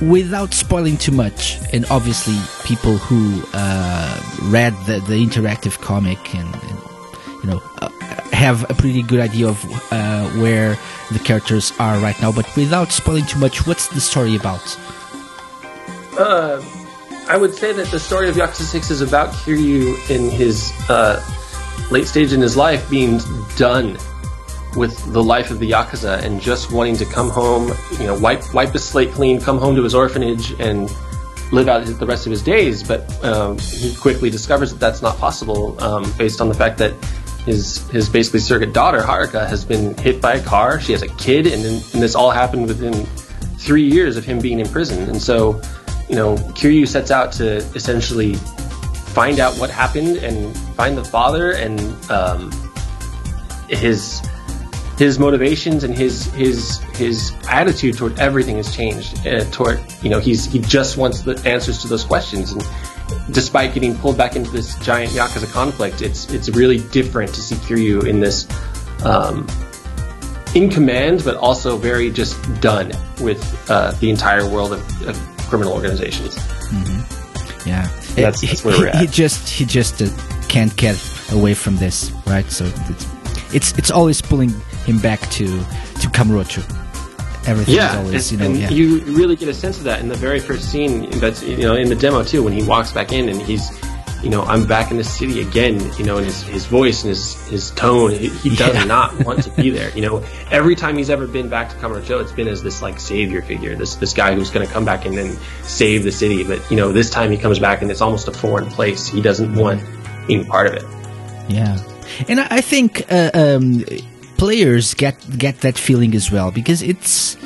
without spoiling too much, and obviously, people who uh, read the, the interactive comic and, and you know uh, have a pretty good idea of uh, where the characters are right now. But without spoiling too much, what's the story about?
Uh, I would say that the story of Yakuza 6 is about Kiryu in his uh, late stage in his life being done with the life of the Yakuza and just wanting to come home, you know, wipe, wipe his slate clean, come home to his orphanage and live out the rest of his days. But um, he quickly discovers that that's not possible um, based on the fact that his his basically surrogate daughter Haruka has been hit by a car. She has a kid, and, and this all happened within three years of him being in prison. And so, you know, Kiryu sets out to essentially find out what happened and find the father and um, his his motivations and his his his attitude toward everything has changed. Uh, toward you know he's he just wants the answers to those questions and. Despite getting pulled back into this giant Yakuza conflict, it's it's really different to see Kiryu in this um, in command, but also very just done with uh, the entire world of, of criminal organizations.
Yeah,
That's-
He-
that's where we're
he, he just he just uh, can't get away from this, right? So it's it's, it's always pulling him back to to Kamurocho. Everything is
Yeah,
always you
and,
know
and
yeah.
you really get a sense of that in the very first scene. That's you know in the demo too when he walks back in and he's, you know, I'm back in the city again. You know, and his his voice and his his tone, he, he <laughs> does
Yeah.
not want to be there. You know, every time he's ever been back to Kamurocho, it's been as this like savior figure, this this guy who's going to come back and then save the city. But you know, this time he comes back and it's almost a foreign place. He doesn't want any part of it.
Yeah, and I I think uh, um, players get get that feeling as well because it's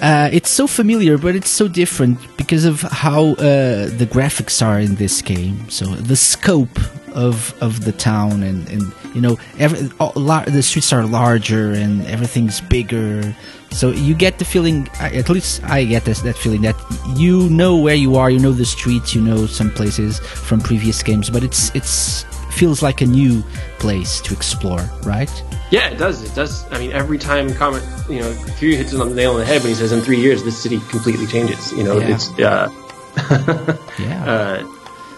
uh, it's so familiar, but it's so different because of how uh, the graphics are in this game. So the scope of of the town and and you know every, all, lar- the streets are larger and everything's bigger. So you get the feeling, at least I get this, that feeling that you know where you are, you know the streets, you know some places from previous games, but it's it's feels like a new place to explore, right?
Yeah, it does. It does. I mean, every time Comet, you know, Fury hits it on the nail on the head when he says, "In three years, this city completely changes." You know,
Yeah.
it's uh, <laughs>
Yeah.
uh,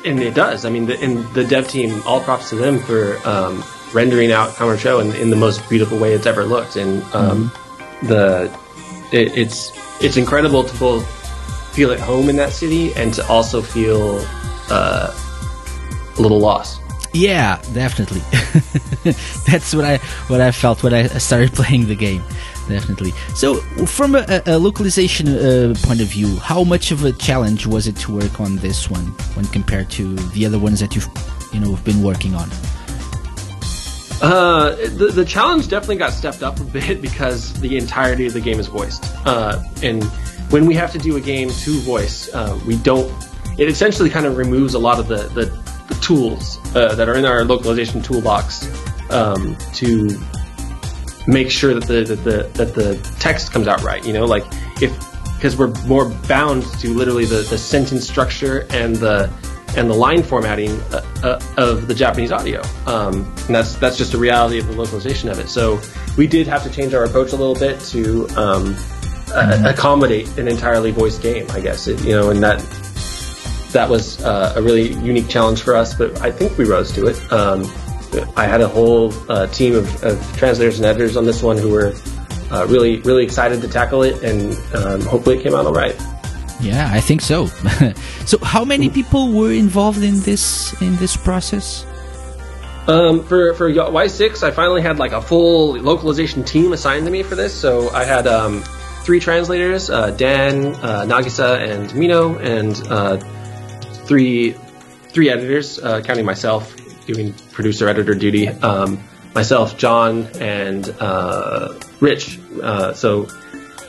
and it does. I mean, the, and the dev team, all props to them for um, rendering out Kamurocho in, in the most beautiful way it's ever looked. And um, the it, it's it's incredible to both feel at home in that city and to also feel uh, a little lost.
Yeah, definitely. <laughs> That's what I what I felt when I started <laughs> playing the game. Definitely. So, from a, a localization uh, point of view, how much of a challenge was it to work on this one when compared to the other ones that you've you know been working on?
Uh, the, the challenge definitely got stepped up a bit <laughs> because the entirety of the game is voiced. Uh, and when we have to do a game to voice, uh, we don't. It essentially kind of removes a lot of the, the, tools uh, that are in our localization toolbox um, to make sure that the, that the that the text comes out right. You know, like if because we're more bound to literally the, the sentence structure and the and the line formatting uh, uh, of the Japanese audio. Um, and that's that's just a reality of the localization of it. So we did have to change our approach a little bit to um, uh, accommodate an entirely voiced game. I guess it, you know, and that that was uh, a really unique challenge for us. But I think we rose to it. Um, I had a whole uh, team of, of translators and editors on this one who were uh, really really excited to tackle it, and um, hopefully it came out all right.
Yeah, I think so. <laughs> so, how many people were involved in this in this process?
Um, for for Y6, I finally had like a full localization team assigned to me for this. So I had um, three translators: uh, Dan, uh, Nagisa, and Mino, and uh, three three editors, uh, counting myself, doing producer editor duty. Um, myself, John, and uh, Rich. Uh, so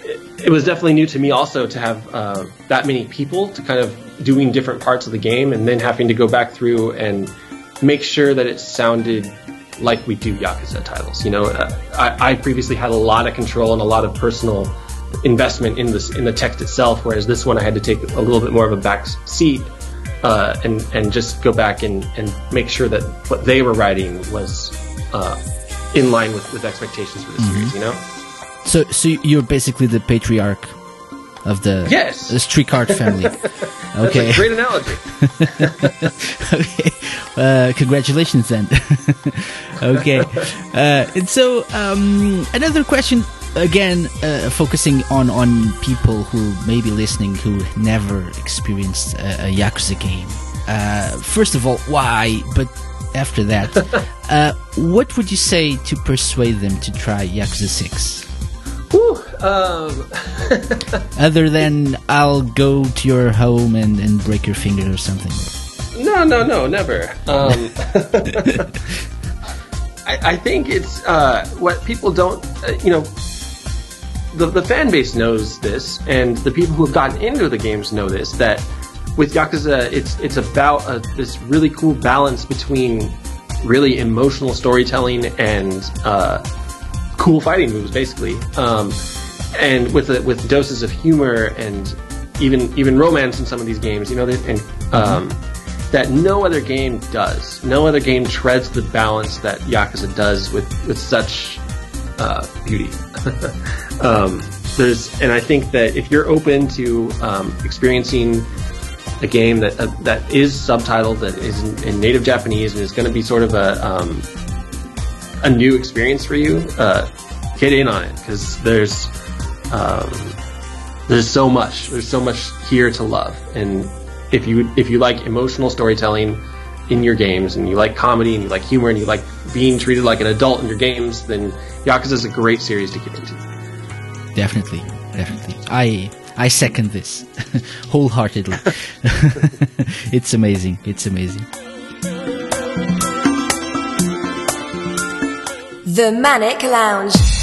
it, it was definitely new to me also to have uh, that many people to kind of doing different parts of the game, and then having to go back through and make sure that it sounded like we do Yakuza titles. You know, uh, I, I previously had a lot of control and a lot of personal investment in this in the text itself, whereas this one I had to take a little bit more of a back seat uh, and and just go back and, and make sure that what they were writing was uh, in line with, with expectations for the series. You know.
So, so you're basically the patriarch of the
Yes.
the Strichart family. <laughs> Okay.
great analogy. <laughs>
okay. Uh, congratulations then. <laughs> okay. Uh, and so um, another question again, uh, focusing on on people who may be listening who never experienced a, a Yakuza game. Uh, first of all, why? But after that, <laughs> uh, what would you say to persuade them to try Yakuza Six?
Whew, um, <laughs>
Other than I'll go to your home and, and break your finger or something.
No, no, no, never. Um, <laughs> I, I think it's uh, what people don't, uh, you know, the, the fan base knows this, and the people who have gotten into the games know this. That with Yakuza, it's it's about a, this really cool balance between really emotional storytelling and uh, cool fighting moves, basically, um, and with a, with doses of humor and even even romance in some of these games. You know, that- and um, that no other game does. No other game treads the balance that Yakuza does with with such uh, beauty. <laughs> um, there's, and I think that if you're open to um, experiencing a game that uh, that is subtitled, that is in, in native Japanese, and is going to be sort of a um, a new experience for you, uh, get in on it because there's um, there's so much there's so much here to love, and if you if you like emotional storytelling in your games, and you like comedy, and you like humor, and you like being treated like an adult in your games, then Yakuza is a great series to get into.
Definitely, definitely. I I second this <laughs> wholeheartedly. <laughs> it's amazing. It's amazing.
The Manic Lounge.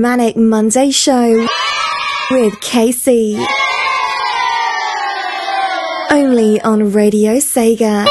Manic Monday Show with Casey. Only on Radio Sega.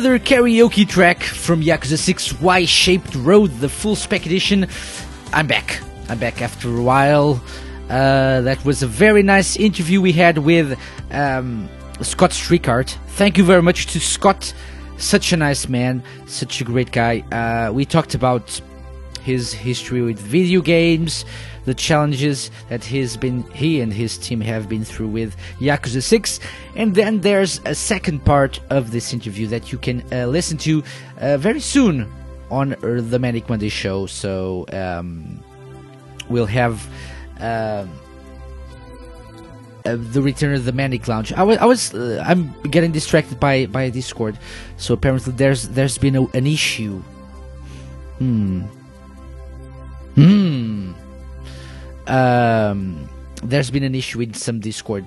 Another karaoke track from Yakuza 6 Y Shaped Road, the full spec edition. I'm back. I'm back after a while. Uh, that was a very nice interview we had with um, Scott Strichart. Thank you very much to Scott. Such a nice man, such a great guy. Uh, we talked about his history with video games, the challenges that he's been he and his team have been through with Yakuza 6, and then there's a second part of this interview that you can uh, listen to uh, very soon on uh, the Manic Monday show. So um, we'll have. Um, uh, the return of the Manic Lounge. I was, I was, uh, I'm getting distracted by by Discord. So apparently there's there's been a, an issue. Hmm. Hmm. Um. There's been an issue in some Discord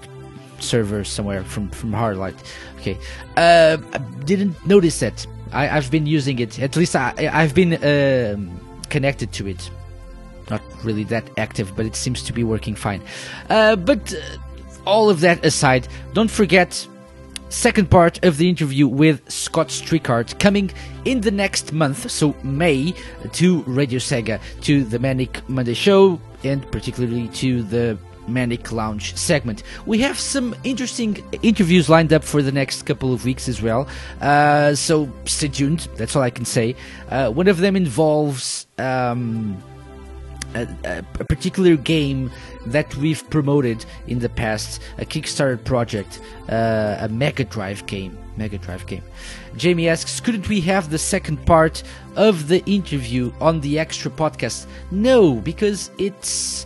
servers somewhere from from Hardlight. Okay. Uh, I didn't notice that. I, I've been using it. At least I, I've been um connected to it not really that active, but it seems to be working fine. Uh, but uh, all of that aside, don't forget second part of the interview with Scott Strichart coming in the next month, so May, to Radio Sega, to the Manic Monday show, and particularly to the Manic Lounge segment. We have some interesting interviews lined up for the next couple of weeks as well, uh, so stay tuned. That's all I can say. Uh, one of them involves. Um, a, a, particular game that we've promoted in the past, a Kickstarter project, uh, a Mega Drive game. Mega Drive game. Jamie asks, couldn't we have the second part of the interview on the extra podcast? No, because it's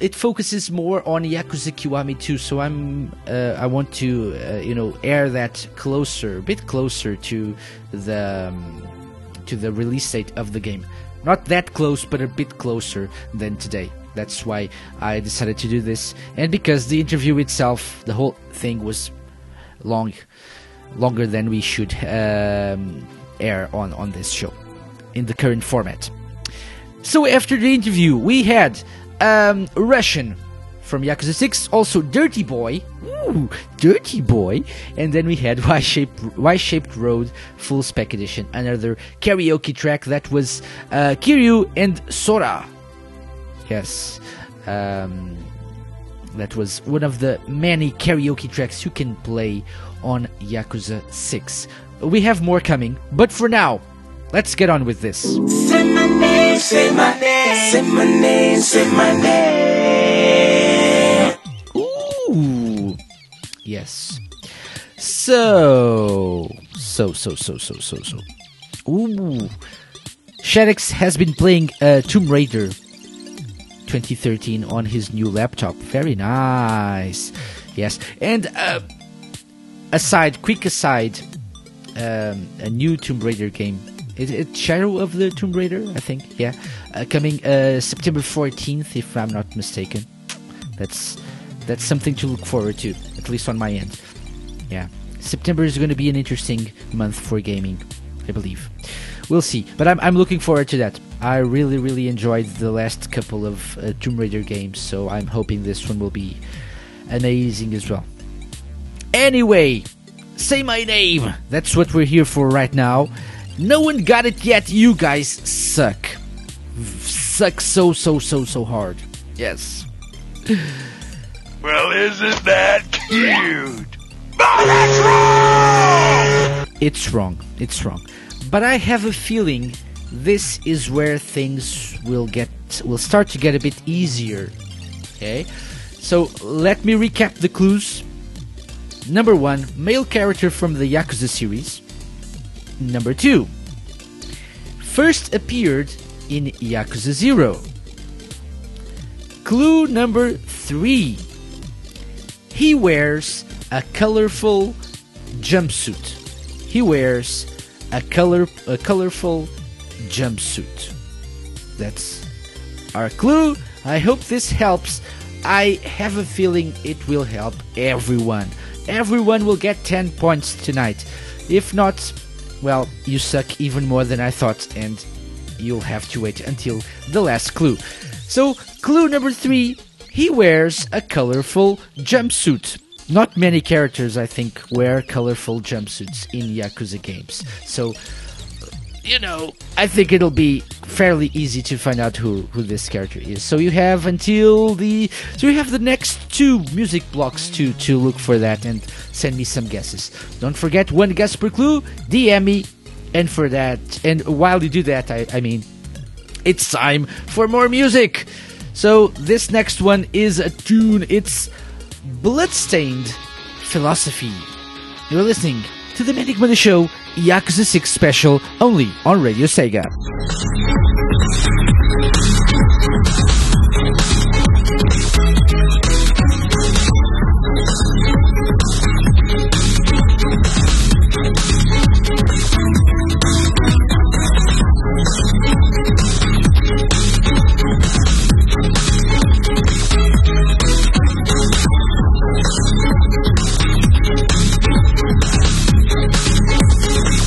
it focuses more on Yakuza Kiwami 2, so I'm uh, I want to uh, you know air that closer, a bit closer to the um, to the release date of the game. Not that close, but a bit closer than today. That's why I decided to do this, and because the interview itself, the whole thing was long, longer than we should um, air on on this show in the current format. So after the interview, we had um, Rushin' from Yakuza 6, also Dirty Boy, ooh, Dirty Boy, and then we had <laughs> Y-shaped, Y-shaped Road Full Spec Edition, another karaoke track that was uh, Kiryu and Sora. Yes, um, that was one of the many karaoke tracks you can play on Yakuza 6. We have more coming, but for now, let's get on with this.
Say my name, say my name, say my name, say my name.
Yes. So, so, so, so, so, so, so. Ooh, Shaddix has been playing uh, Tomb Raider 2013 on his new laptop. Very nice. Yes, and uh, aside, quick aside, um, a new Tomb Raider game. Is It, Shadow of the Tomb Raider, I think. Yeah, uh, coming uh, September 14th, if I'm not mistaken. That's that's something to look forward to, at least on my end. Yeah, September is going to be an interesting month for gaming, I believe. We'll see, but I'm I'm looking forward to that. I really really enjoyed the last couple of uh, Tomb Raider games, so I'm hoping this one will be amazing as well. Anyway, say my name. That's what we're here for right now. No one got it yet. You guys suck. Suck so so so so hard. Yes. <laughs>
Well, isn't that cute?
But that's wrong It's wrong. It's wrong. But I have a feeling this is where things will get will start to get a bit easier. Okay? So let me recap the clues. Number 1, male character from the Yakuza series. Number two, first appeared in Yakuza 0. Clue number 3. He wears a colorful jumpsuit. He wears a color a colorful jumpsuit. That's our clue. I hope this helps. I have a feeling it will help everyone. Everyone will get 10 points tonight. If not, well, you suck even more than I thought, and you'll have to wait until the last clue. So, clue number three he wears a colorful jumpsuit. not many characters, I think, wear colorful jumpsuits in Yakuza games. So, you know, I think it'll be fairly easy to find out who, who this character is. So you have until the so you have the next two music blocks to to look for that and send me some guesses. Don't forget one guess per clue, DM me, and for that and while you do that, I, I mean, it's time for more music. So this next one is a tune. It's Bloodstained Philosophy. You're listening to the Manic Monday Show Yakuza 6 special only on Radio Sega.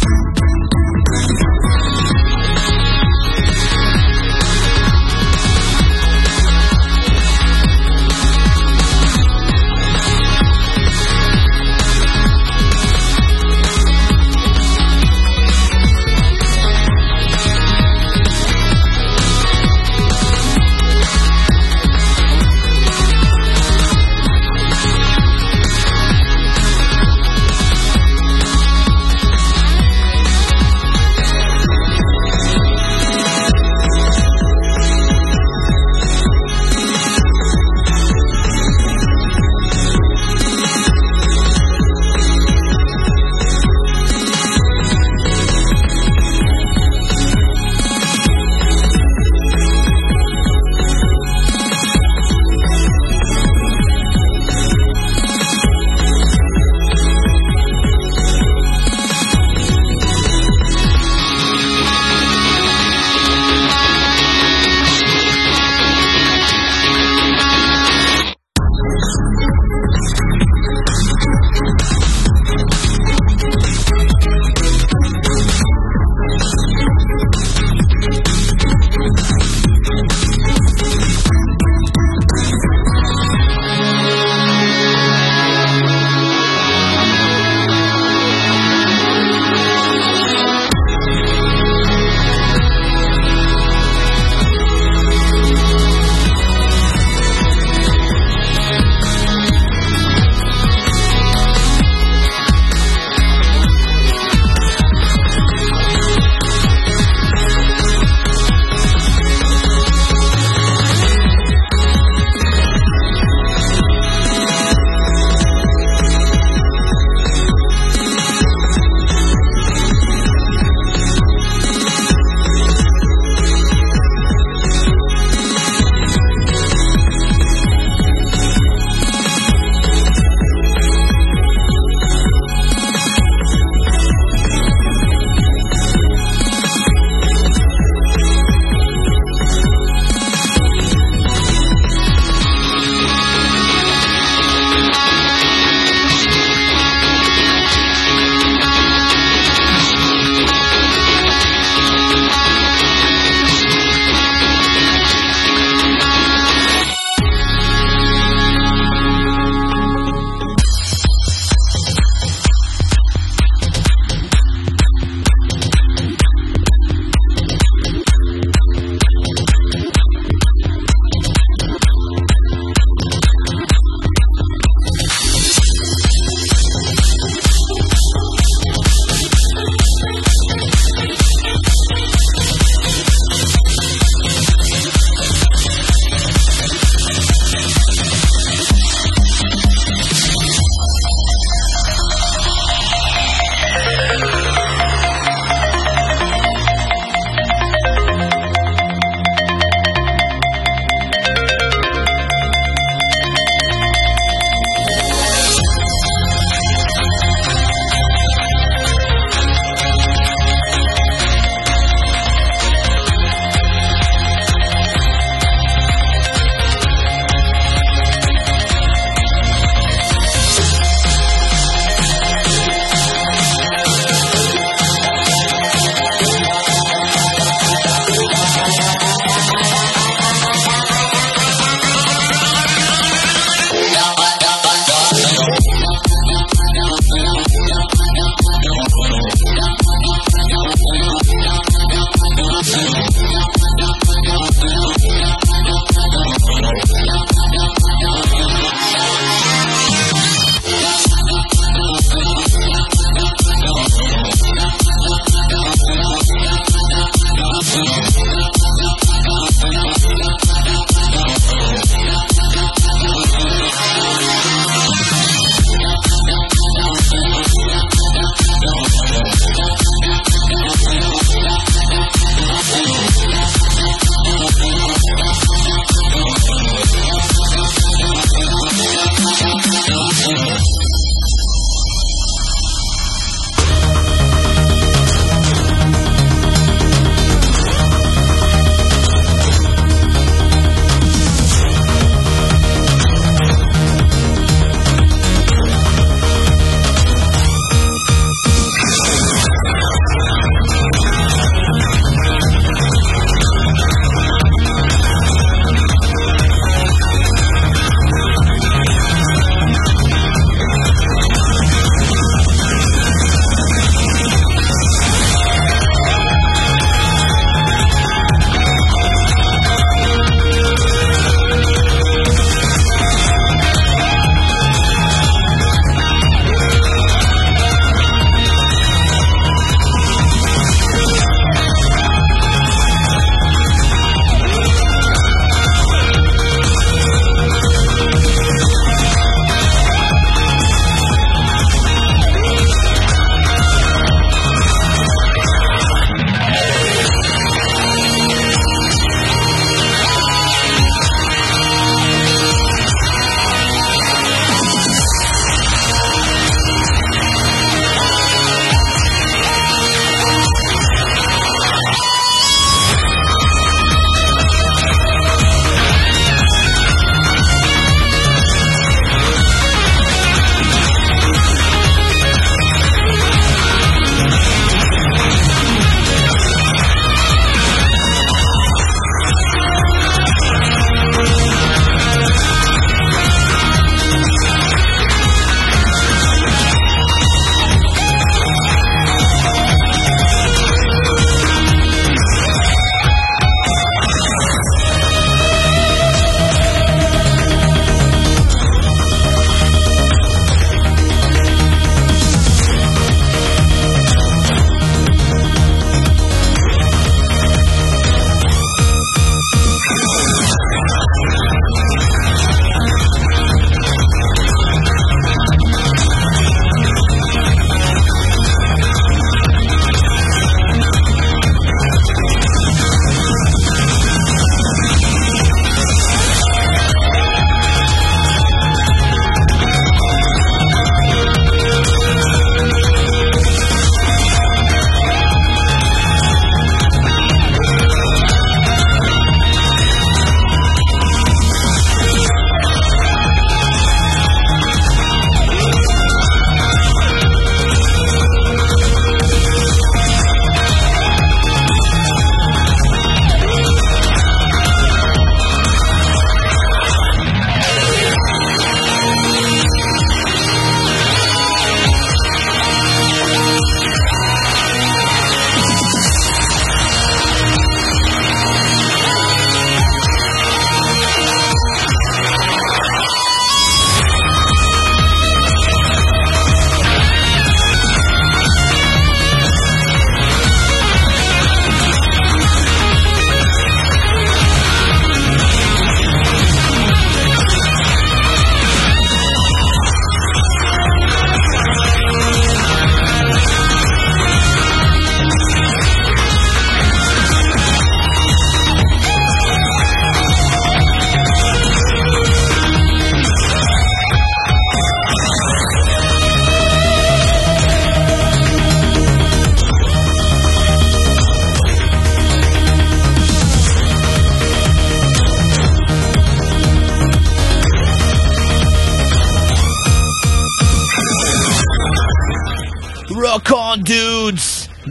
Thank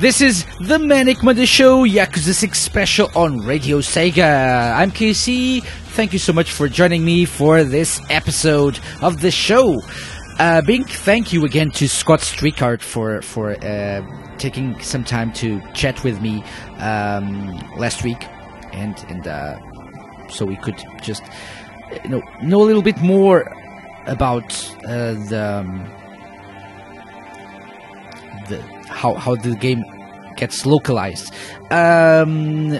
This is the Manic Monday Show, Yakuza 6 special on Radio Sega. I'm KC. Thank you so much for joining me for this episode of the show. Uh, big thank you again to Scott Strichart for for uh, taking some time to chat with me um, last week, and and uh, so we could just you know know a little bit more about uh, the. Um, the how how the game gets localized. Um,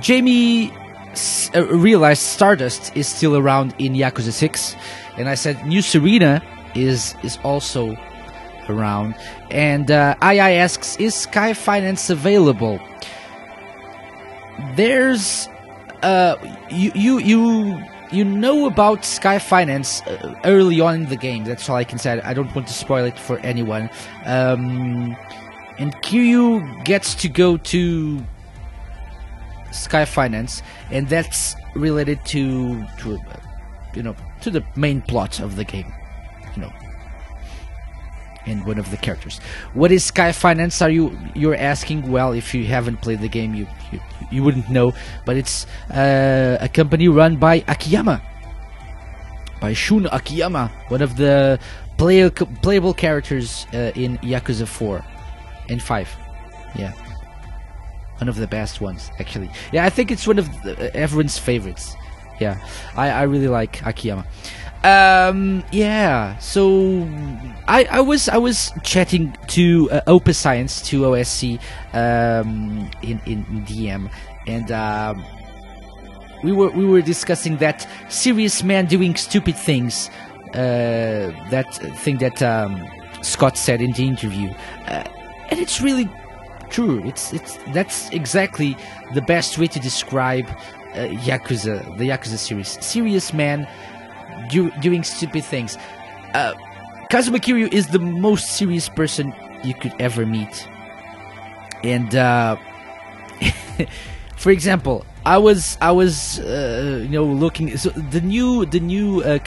Jamie s- uh, realized Stardust is still around in Yakuza 6, and I said New Serena is is also around. And uh, II asks, is Sky Finance available? There's uh, you you you you know about Sky Finance uh, early on in the game. That's all I can say. I don't want to spoil it for anyone. Um, and Kiryu gets to go to Sky Finance, and that's related to to you know to the main plot of the game. You know, and one of the characters. What is Sky Finance? Are you you're asking? Well, if you haven't played the game, you you, you wouldn't know. But it's uh, a company run by Akiyama, by Shun Akiyama, one of the play, playable characters uh, in Yakuza 4 and 5. Yeah, one of the best ones actually. Yeah, I think it's one of the, everyone's favorites. Yeah, I I really like Akiyama. Um, yeah, so I, I was I was chatting to uh, Opus Science to OSC um, in in DM, and um, we were we were discussing that serious man doing stupid things. Uh, that thing that um, Scott said in the interview, uh, and it's really true. It's it's that's exactly the best way to describe uh, Yakuza, the Yakuza series. Serious man do, doing stupid things. Uh, Kazuma Kiryu is the most serious person you could ever meet. And uh, <laughs> for example, I was I was uh, you know looking so the new the new uh.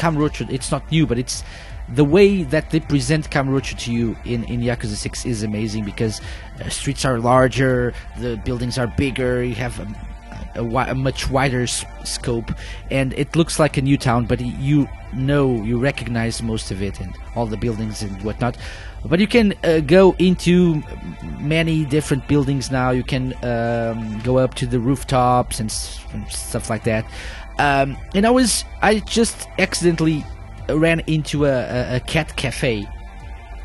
It's not new, but it's the way that they present Kamurocho to you in, in Yakuza 6 is amazing because uh, streets are larger, the buildings are bigger, you have a, a, a much wider s- scope, and it looks like a new town, but you know, you recognize most of it and all the buildings and whatnot. But you can uh, go into many different buildings now. You can um, go up to the rooftops and, s- and stuff like that. Um, and I was, I just accidentally ran into a, a, a cat cafe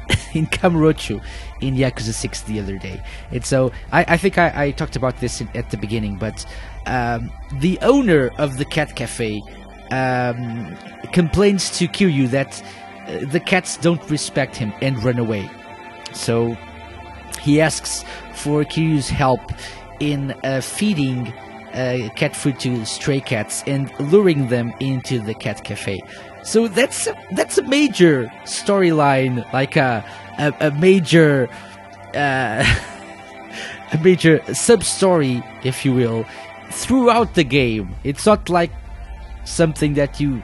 <laughs> in Kamurocho in Yakuza 6 the other day. And so I, I think I, I talked about this in, at the beginning, but um, the owner of the cat cafe um, complains to Kiryu that uh, the cats don't respect him and run away. So he asks for Kiryu's help in uh, feeding uh, cat food to stray cats and luring them into the cat cafe. So that's a, that's a major storyline, like a a, a major uh, <laughs> a major sub story, if you will, throughout the game. It's not like something that you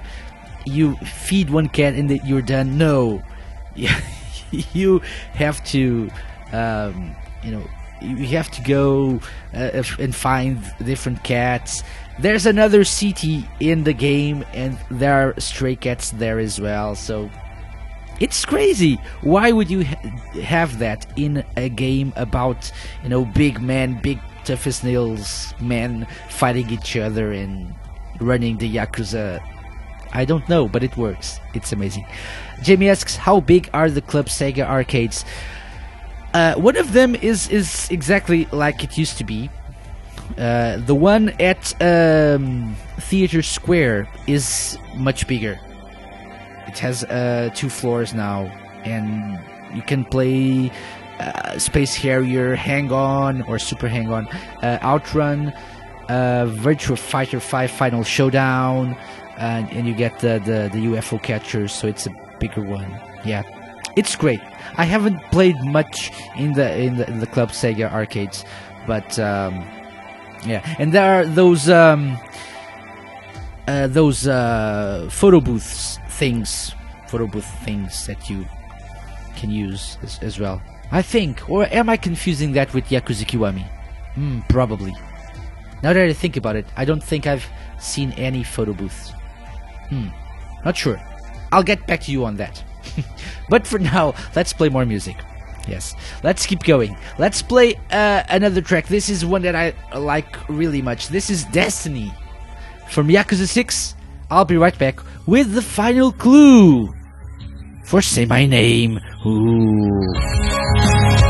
you feed one cat and that you're done. No, <laughs> you have to um, you know you have to go uh, and find different cats. There's another city in the game, and there are stray cats there as well. So it's crazy. Why would you ha- have that in a game about you know big men, big tough as nails men fighting each other and running the yakuza? I don't know, but it works. It's amazing. Jamie asks, "How big are the Club Sega arcades?" Uh, one of them is is exactly like it used to be. Uh, the one at um, Theater Square is much bigger. It has uh, two floors now, and you can play uh, Space Harrier, Hang On, or Super Hang On, uh, Outrun, uh, Virtua Fighter 5 Final Showdown, and, and you get the, the, the UFO catchers, so it's a bigger one. Yeah, it's great. I haven't played much in the in the, in the Club Sega arcades, but um, yeah, and there are those um, uh, those uh, photo booths things, photo booth things that you can use as, as well. I think. Or am I confusing that with Yakuza Kiwami? Hmm, probably. Now that I think about it, I don't think I've seen any photo booths. Hmm, not sure. I'll get back to you on that. <laughs> but for now, let's play more music. Yes, let's keep going. Let's play uh, another track. This is one that I like really much. This is Destiny from Yakuza 6. I'll be right back with the final clue for Say My Name. Ooh.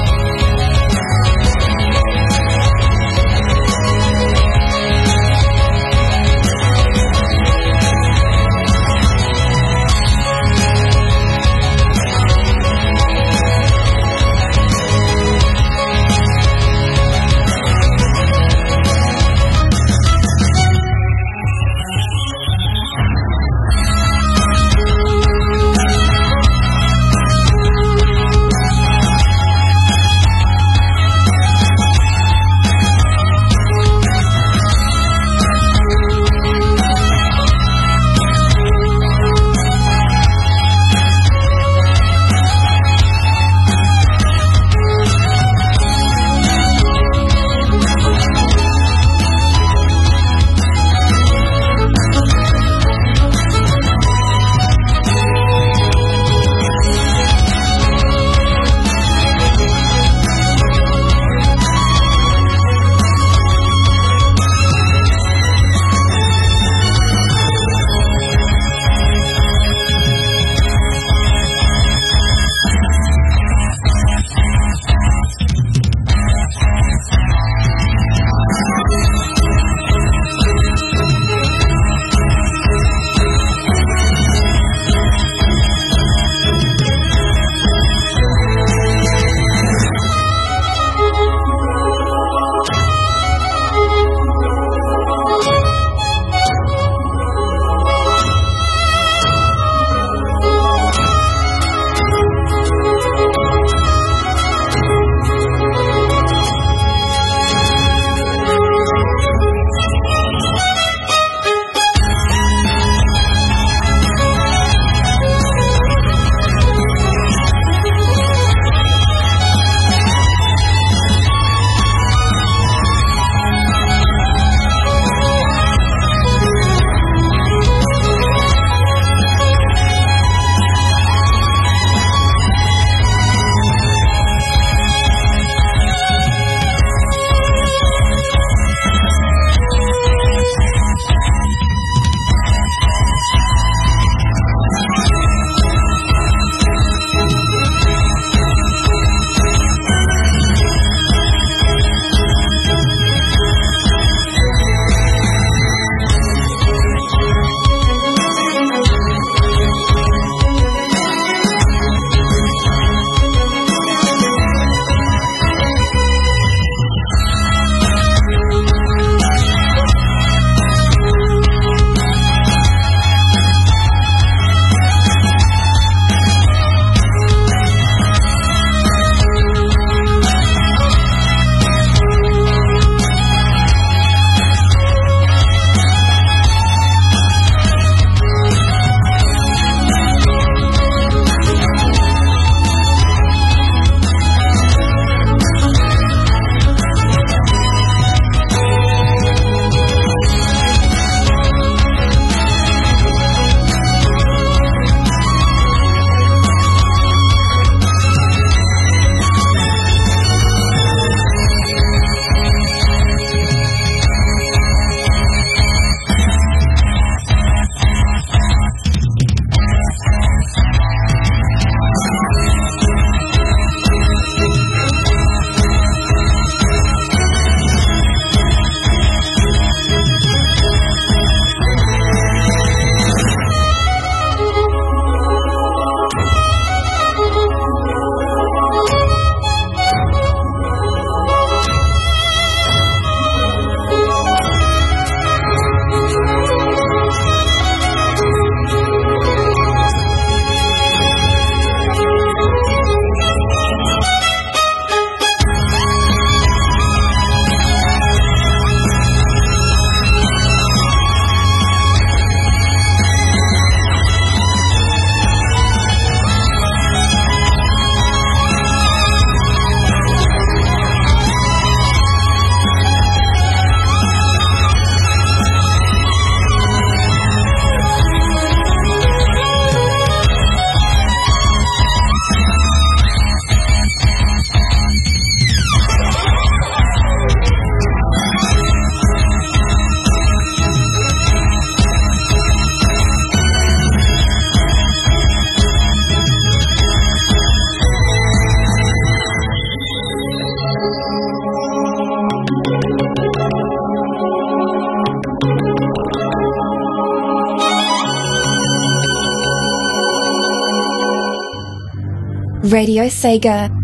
Radio Sega.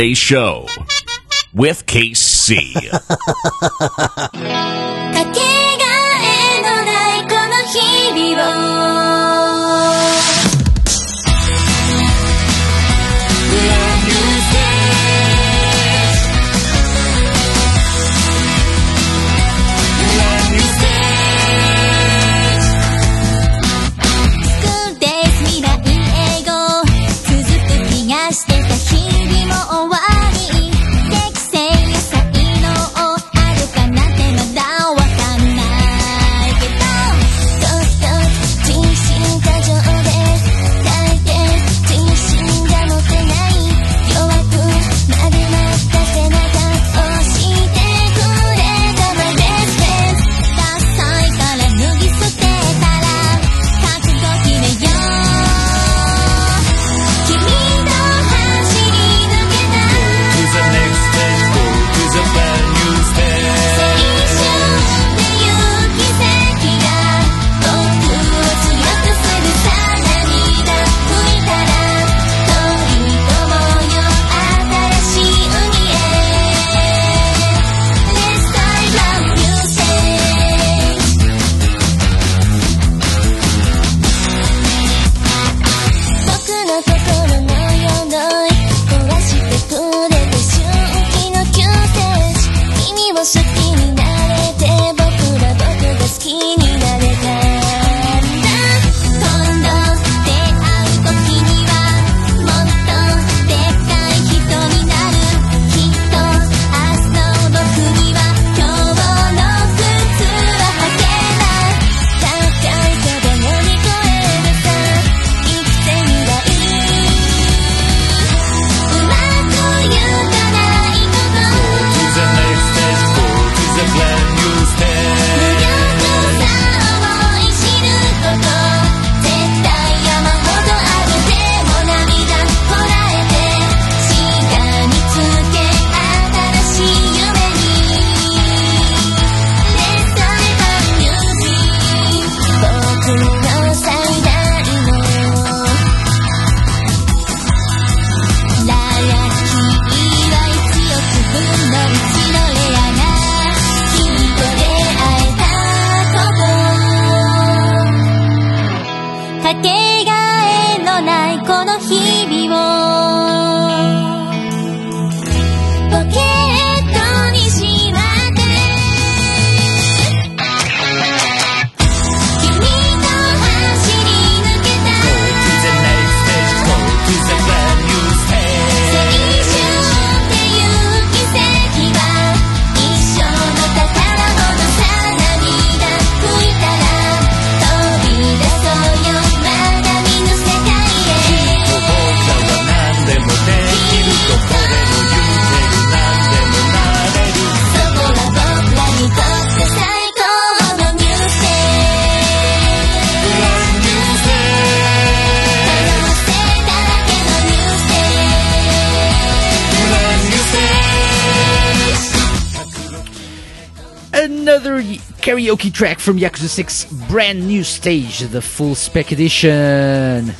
Monday Show with KC. <laughs>
karaoke track from Yakuza 6 brand new stage, the full spec edition.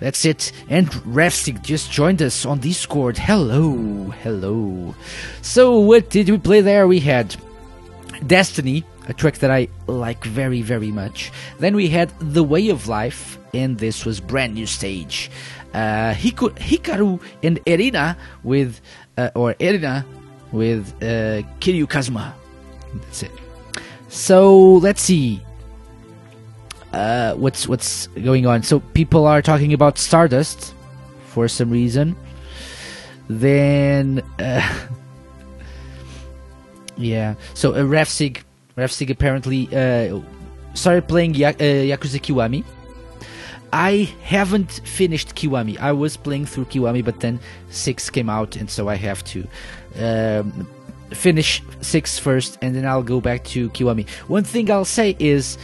That's it. And Rafstig just joined us on Discord. Hello, hello. So, what did we play there? We had Destiny, a track that I like very, very much. Then we had The Way of Life, and this was brand new stage. Uh, Hiku- Hikaru and Erina with, uh, or Erina with uh, Kiryu Kazuma. That's it. So let's see. Uh, what's what's going on? So people are talking about Stardust for some reason. Then, uh, <laughs> yeah. So uh, Refsig, Refsig apparently uh, started playing ya- uh, Yakuza Kiwami. I haven't finished Kiwami. I was playing through Kiwami, but then six came out, and so I have to um, finish six first, and then I'll go back to Kiwami. One thing I'll say is,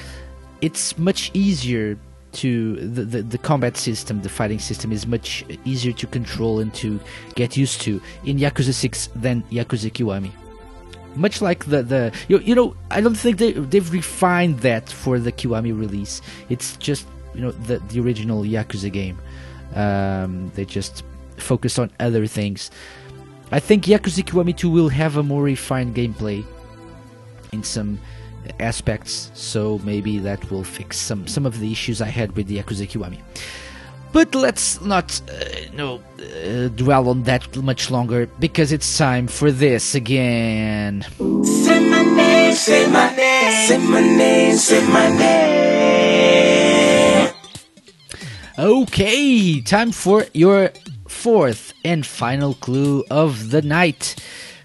it's much easier to the, the the combat system, the fighting system is much easier to control and to get used to in Yakuza Six than Yakuza Kiwami much like the the you, you know I don't think they they've refined that for the Kiwami release. It's just you know the the original Yakuza game. Um, they just focus on other things. I think Yakuza Kiwami 2 will have a more refined gameplay in some aspects, so maybe that will fix some some of the issues I had with the Yakuza Kiwami. But let's not uh, no uh, dwell on that much longer because it's time for this again.
Say my name, say my name, say my name, say my name.
Okay, time for your fourth and final clue of the night.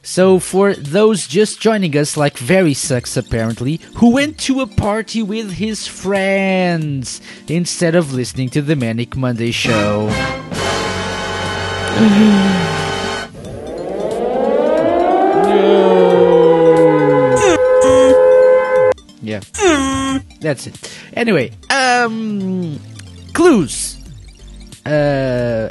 So, for those just joining us, like Very Sucks apparently, who went to a party with his friends instead of listening to the Manic Monday show. Yeah. That's it. Anyway, um clues. Uh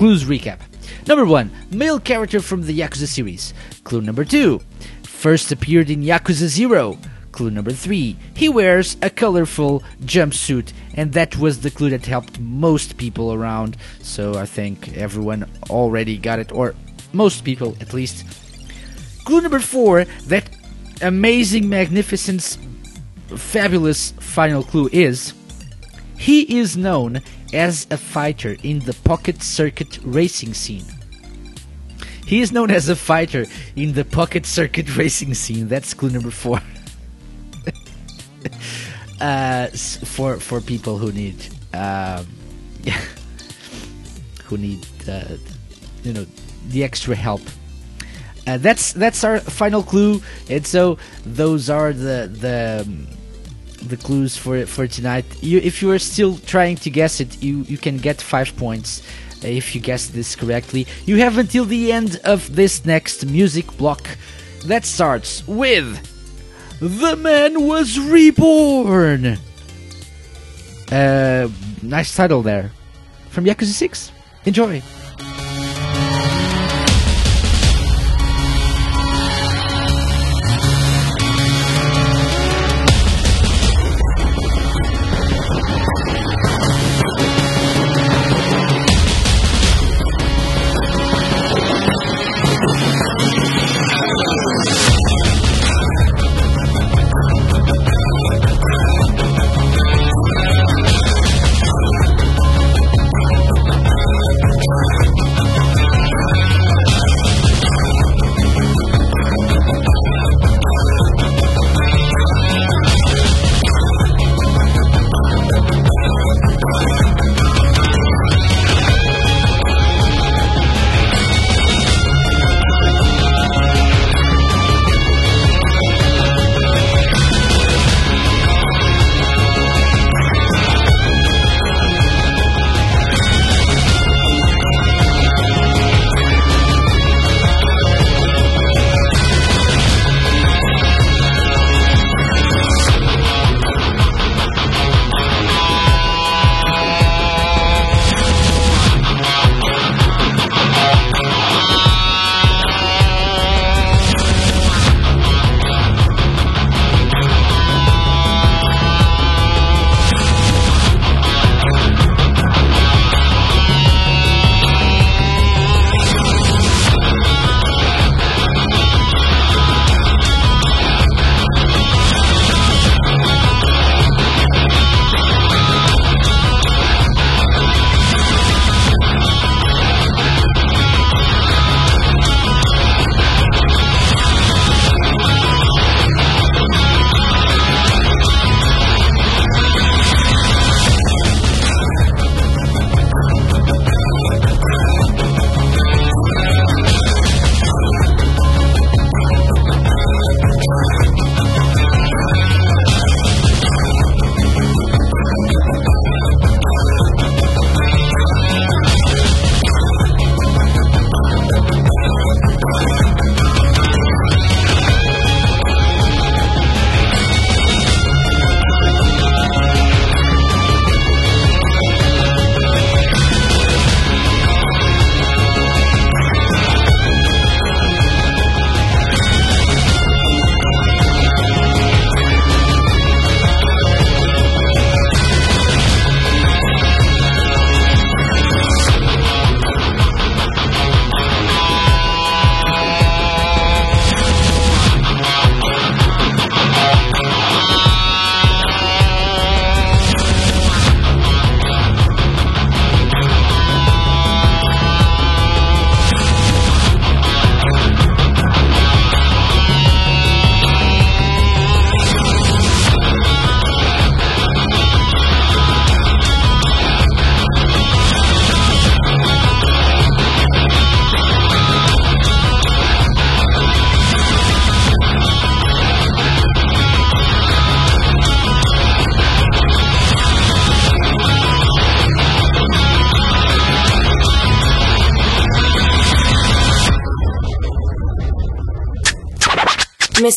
clues recap. Number 1, male character from the Yakuza series. Clue number 2, first appeared in Yakuza 0. Clue number 3, he wears a colorful jumpsuit and that was the clue that helped most people around. So I think everyone already got it or most people at least. Clue number 4, that amazing magnificent, fabulous final clue is he is known as a fighter in the pocket circuit racing scene. He is known as a fighter in the pocket circuit <laughs> racing scene. That's clue number four. <laughs> uh, for for people who need um, <laughs> who need uh, you know the extra help. Uh, that's that's our final clue, and so those are the the um, the clues for for tonight. You, if you are still trying to guess it, you you can get five points uh, if you guess this correctly. You have until the end of this next music block that starts with "The Man Was Reborn." Uh, nice title there from Yakuza Six. Enjoy.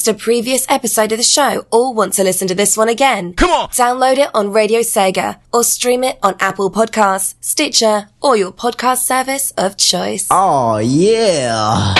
Missed a previous episode of the show or want to listen to this one again?
Come on!
Download it on Radio Sega or stream it on Apple Podcasts, Stitcher, or your podcast service of choice.
Oh, yeah.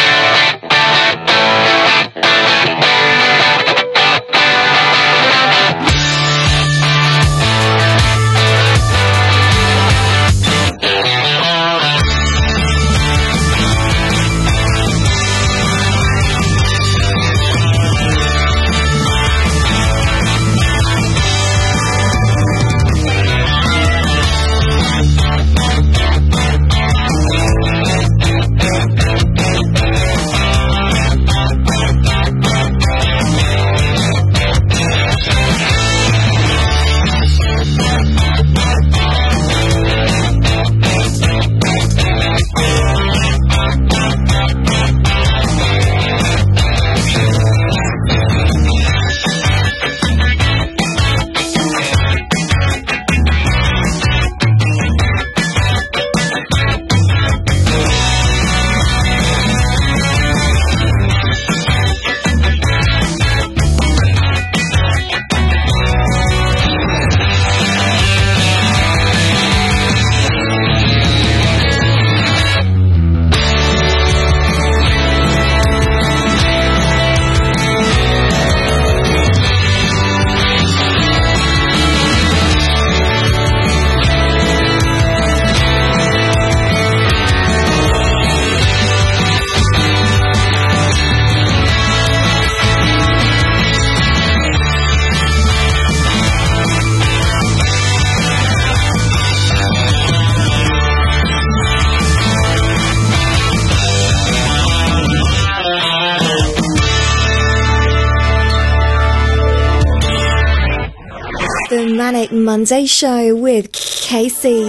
Monday Show with Casey.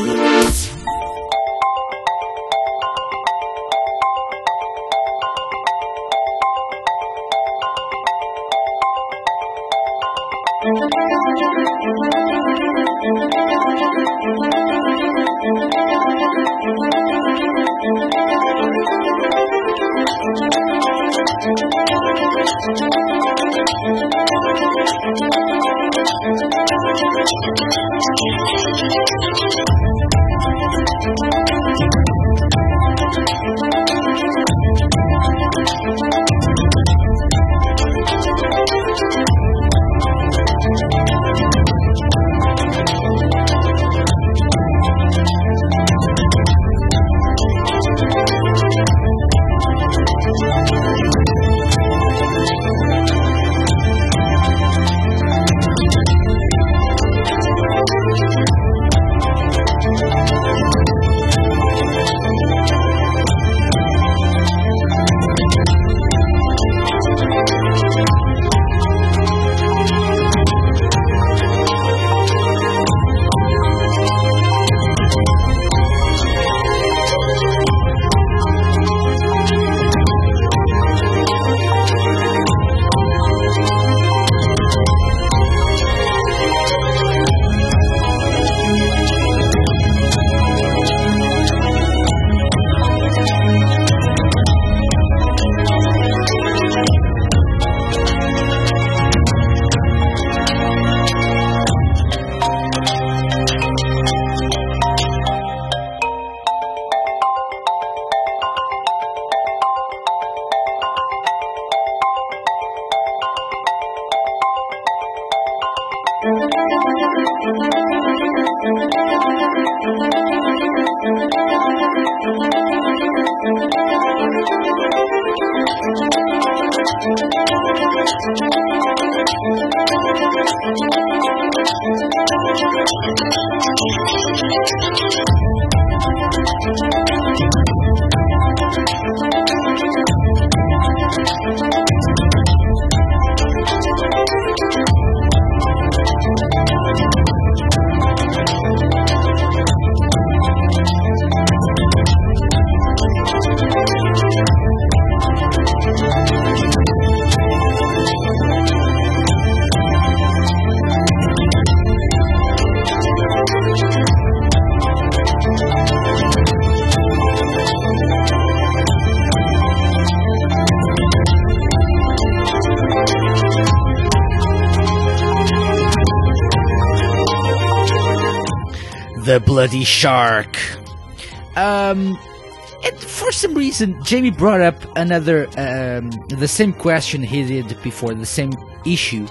Jamie brought up another, um, the same question he did before, the same issue.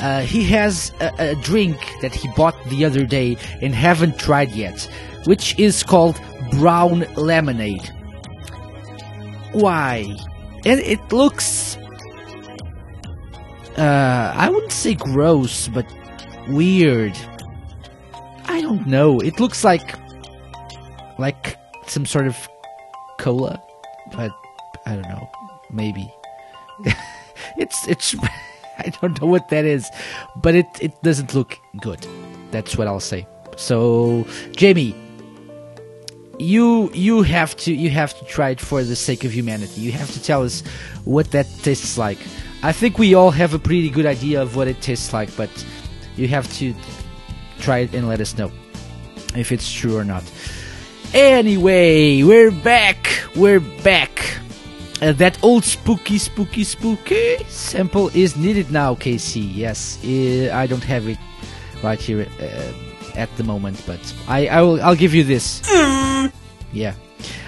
Uh, he has a, a drink that he bought the other day and haven't tried yet, which is called brown lemonade. Why? And it looks, uh, I wouldn't say gross, but weird. I don't know. It looks like like some sort of cola, but I don't know. Maybe <laughs> it's it's <laughs> I don't know what that is, but it it doesn't look good. That's what I'll say. So, Jamie, you you have to you have to try it for the sake of humanity. You have to tell us what that tastes like. I think we all have a pretty good idea of what it tastes like, but you have to try it and let us know if it's true or not. Anyway, we're back. We're back. Uh, that old spooky, spooky, spooky sample is needed now, Casey. Yes, uh, I don't have it right here uh, at the moment, but I, I will. I'll give you this. Yeah,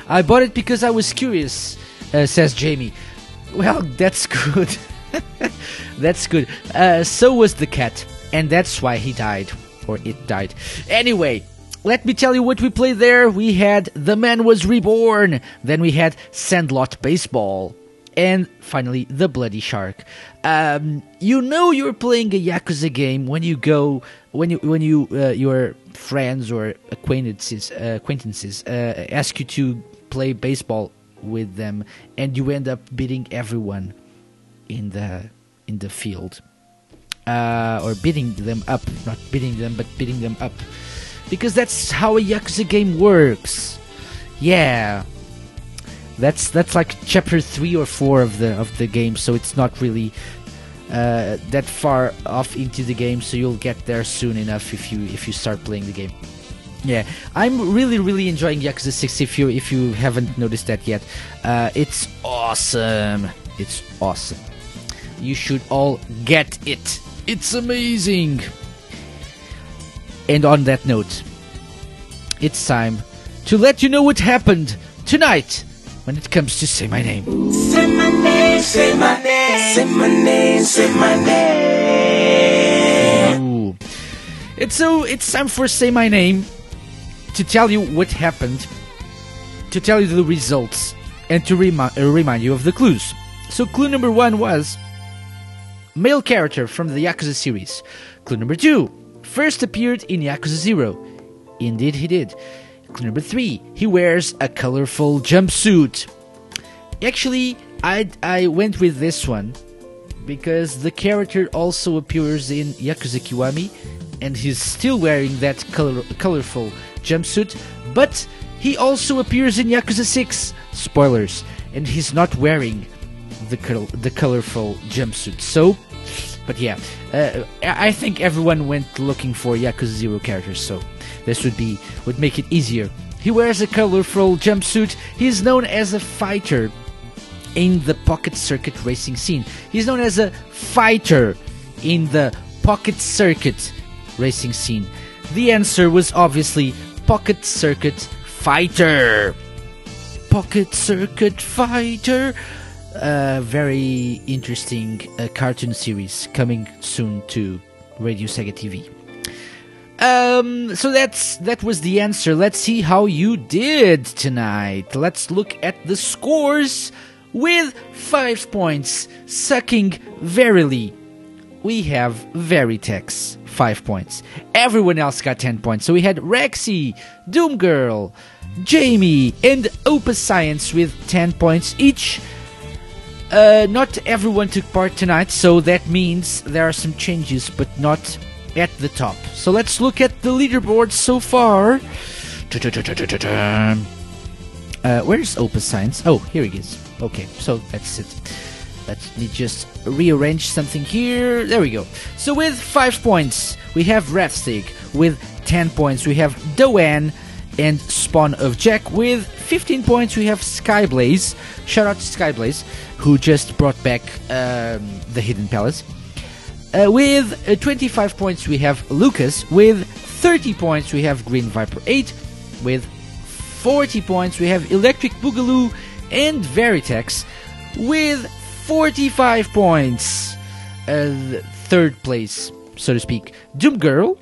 I bought it because I was curious. Uh, says Jamie. Well, <laughs> that's good. <laughs> that's good. Uh, so was the cat, and that's why he died, or it died. Anyway, let me tell you what we played there. We had The Man Was Reborn, then we had Sandlot Baseball, and finally The Bloody Shark. Um, you know you're playing a Yakuza game when you go when you when you uh, your friends or acquaintances uh, acquaintances uh, ask you to play baseball with them, and you end up beating everyone in the in the field. uh, or beating them up. Not beating them, but beating them up, because that's how a Yakuza game works. Yeah, that's that's like chapter three or four of the of the game, so it's not really uh, that far off into the game. So you'll get there soon enough if you if you start playing the game. Yeah, I'm really really enjoying Yakuza 6. If you if you haven't noticed that yet, uh, it's awesome. It's awesome. You should all get it. It's amazing. And on that note, it's time to let you know what happened tonight when it comes to say my name.
Say my name, say my name, say my name, say my name.
Ooh. It's so it's time for say my name to tell you what happened, to tell you the results, and to remi- uh, remind you of the clues. So clue number one was male character from the Yakuza series. Clue number two first appeared in Yakuza Zero. Indeed, he did. Clue number three he wears a colorful jumpsuit. Actually, I I went with this one because the character also appears in Yakuza Kiwami and he's still wearing that color, colorful jumpsuit, but he also appears in Yakuza 6. Spoilers. And he's not wearing the col- the colorful jumpsuit. So, but yeah, uh, I think everyone went looking for Yakuza 0 characters, so this would be would make it easier. He wears a colorful jumpsuit. He's known as a fighter in the pocket circuit racing scene. He's known as a fighter in the pocket circuit racing scene. The answer was obviously pocket circuit fighter. Pocket circuit fighter. A very interesting uh, cartoon series coming soon to Radio Sega TV. Um, so that's that was the answer. Let's see how you did tonight. Let's look at the scores with five points, sucking verily. We have Veritex, five points. Everyone else got ten points. So we had Rexy, Doom Girl, Jamie, and Opus Science with ten points each. Uh, not everyone took part tonight, so that means there are some changes, but not at the top. So let's look at the leaderboard so far. Uh, where's Opus Science? Oh, here he is. Okay, so that's it. Let me just rearrange something here. There we go. So with five points, we have Rafstig. With ten points, we have Doan and Spawn of Jack. With 15 points, we have Skyblaze. Shout out to Skyblaze, who just brought back um, the Hidden Palace. Uh, with uh, 25 points, we have Lucas. With 30 points, we have Green Viper 8. With 40 points, we have Electric Boogaloo and Veritex. With 45 points, uh, third place, so to speak, Doom Girl.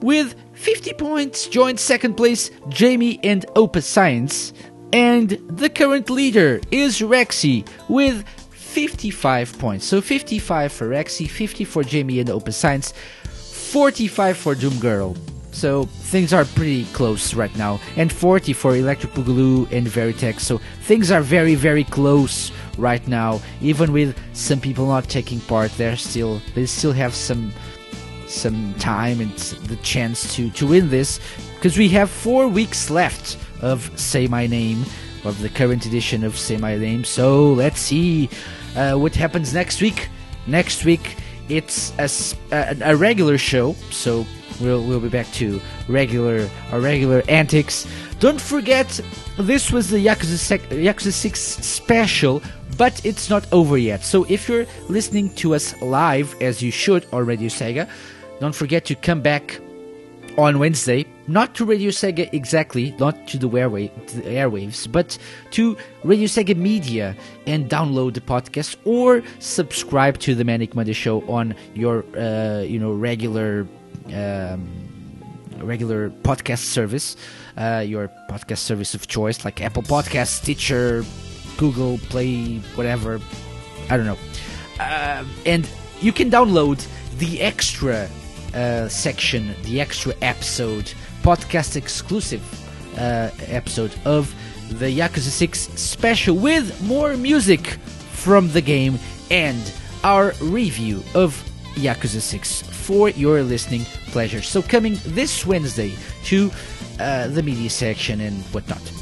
With 50 points, joined second place Jamie and Opus Science. And the current leader is Rexy with 55 points. So 55 for Rexy, 50 for Jamie and Opus Science, 45 for Doom Girl. So things are pretty close right now. And 40 for Electric Boogaloo and Veritex. So things are very, very close right now. Even with some people not taking part, they're still they still have some some time and the chance to to win this because we have four weeks left of Say My Name of the current edition of Say My Name. So let's see uh, what happens next week. Next week it's a regular show, so we'll we'll be back to regular our regular antics. Don't forget, this was the Yakuza, sec- Yakuza 6 special, but it's not over yet. So if you're listening to us live, as you should Radio Sega, don't forget to come back on Wednesday, not to Radio Sega exactly, not to the, to the airwaves, but to Radio Sega Media and download the podcast or subscribe to the Manic Monday Show on your, uh, you know, regular. Um, regular podcast service, uh, your podcast service of choice, like Apple Podcasts, Stitcher, Google Play, whatever. I don't know. Uh, and you can download the extra uh, section, the extra episode, podcast exclusive uh, episode of the Yakuza 6 special with more music from the game and our review of Yakuza 6 for your listening pleasure. So, coming this Wednesday to uh, the media section and whatnot.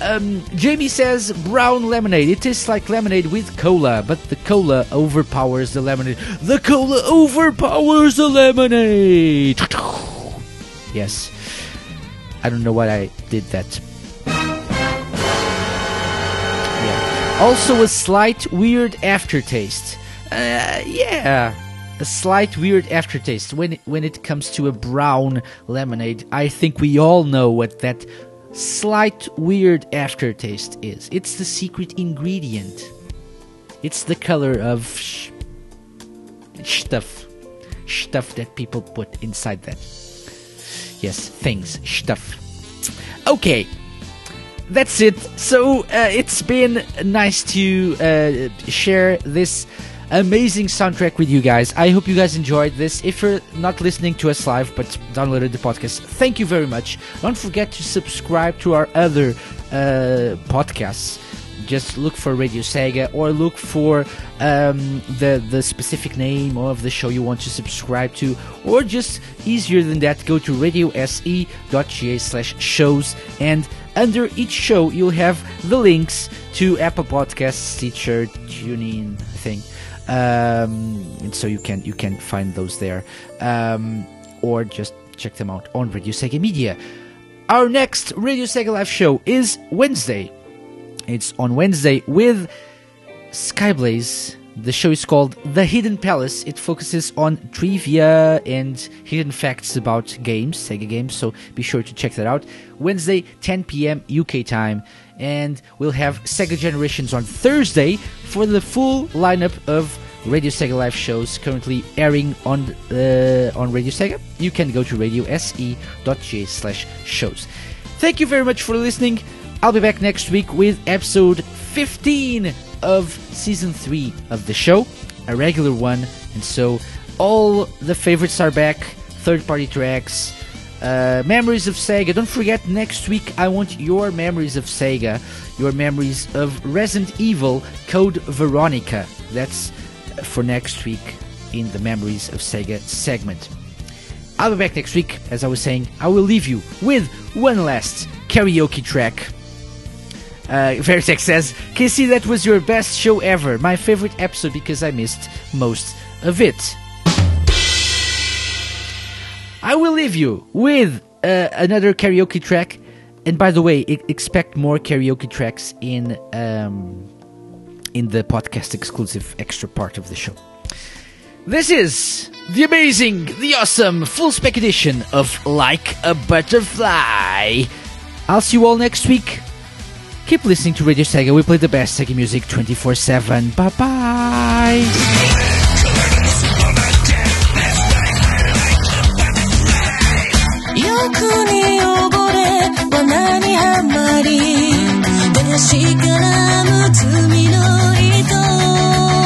Um, Jamie says brown lemonade. It tastes like lemonade with cola, but the cola overpowers the lemonade. The cola overpowers the lemonade. <sighs> Yes. I don't know why I did that. Yeah. Also, a slight weird aftertaste. Uh, yeah. A slight weird aftertaste when when it comes to a brown lemonade. I think we all know what that slight weird aftertaste is. It's the secret ingredient. It's the color of sh- stuff, stuff that people put inside that. Yes, things, stuff. Okay, that's it. So uh, it's been nice to uh, share this amazing soundtrack with you guys. I hope you guys enjoyed this. If you're not listening to us live but downloaded the podcast, thank you very much. Don't forget to subscribe to our other uh, podcasts. Just look for Radio Sega or look for um, the the specific name of the show you want to subscribe to, or just easier than that, go to radiose.ga slash shows and under each show you'll have the links to Apple Podcasts, Stitcher, TuneIn thing um, so you can you can find those there, um, or just check them out on Radio Sega Media. Our next Radio Sega Live show is Wednesday. It's on Wednesday with Skyblaze. The show is called The Hidden Palace. It focuses on trivia and hidden facts about games, Sega games, so be sure to check that out. Wednesday, 10 p.m. UK time. And we'll have Sega Generations on Thursday for the full lineup of Radio Sega Live shows currently airing on uh, on Radio Sega. You can go to radiose.ga slash shows. Thank you very much for listening. I'll be back next week with episode 15 of season 3 of the show, a regular one. And so all the favorites are back, third party tracks, uh, memories of Sega. Don't forget, next week I want your memories of Sega, your memories of Resident Evil Code Veronica. That's for next week in the Memories of Sega segment. I'll be back next week. As I was saying, I will leave you with one last karaoke track. Uh, Vertex says, Casey, that was your best show ever. My favorite episode because I missed most of it. I will leave you with uh, another karaoke track. And by the way, expect more karaoke tracks in um, in the podcast exclusive extra part of the show. This is the amazing, the awesome, full spec edition of Like a Butterfly. I'll see you all next week. Keep listening to Radio Sega. We play the best Sega music 24 7. Bye bye.
欲に汚れ罠にはまり出しからむ罪の糸。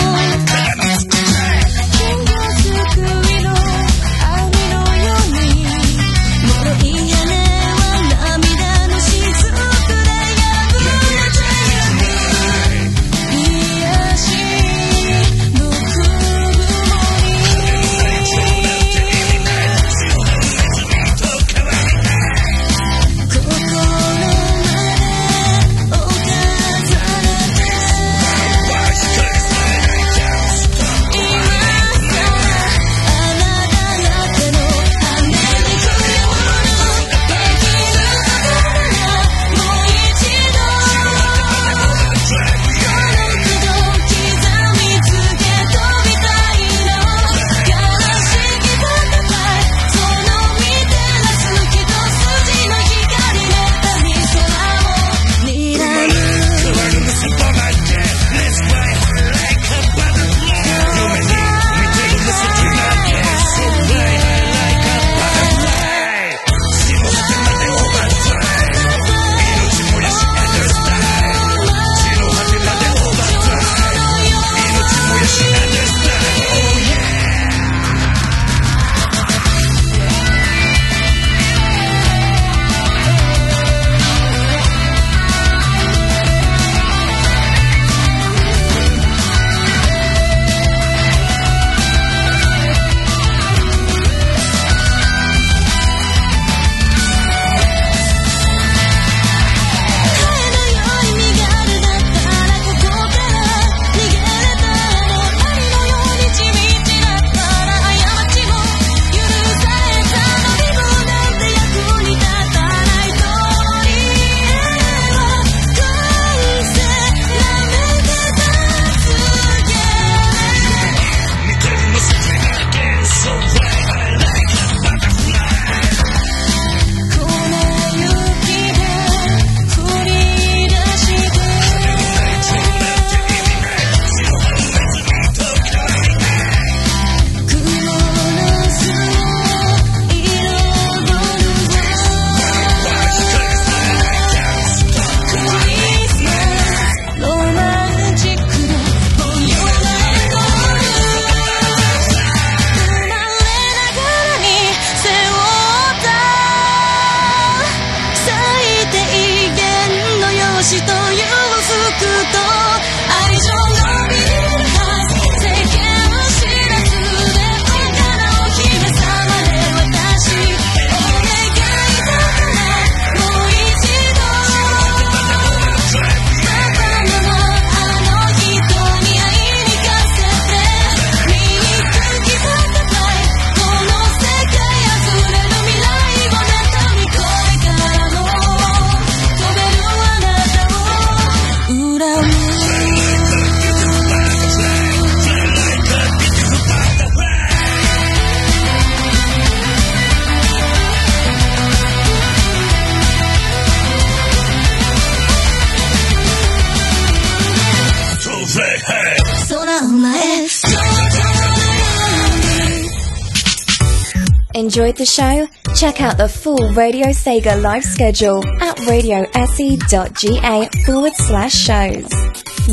Radio Sega live schedule at radiose.ga forward slash shows.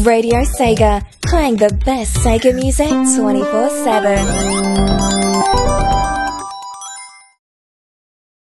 Radio Sega, playing the best Sega music 24 7.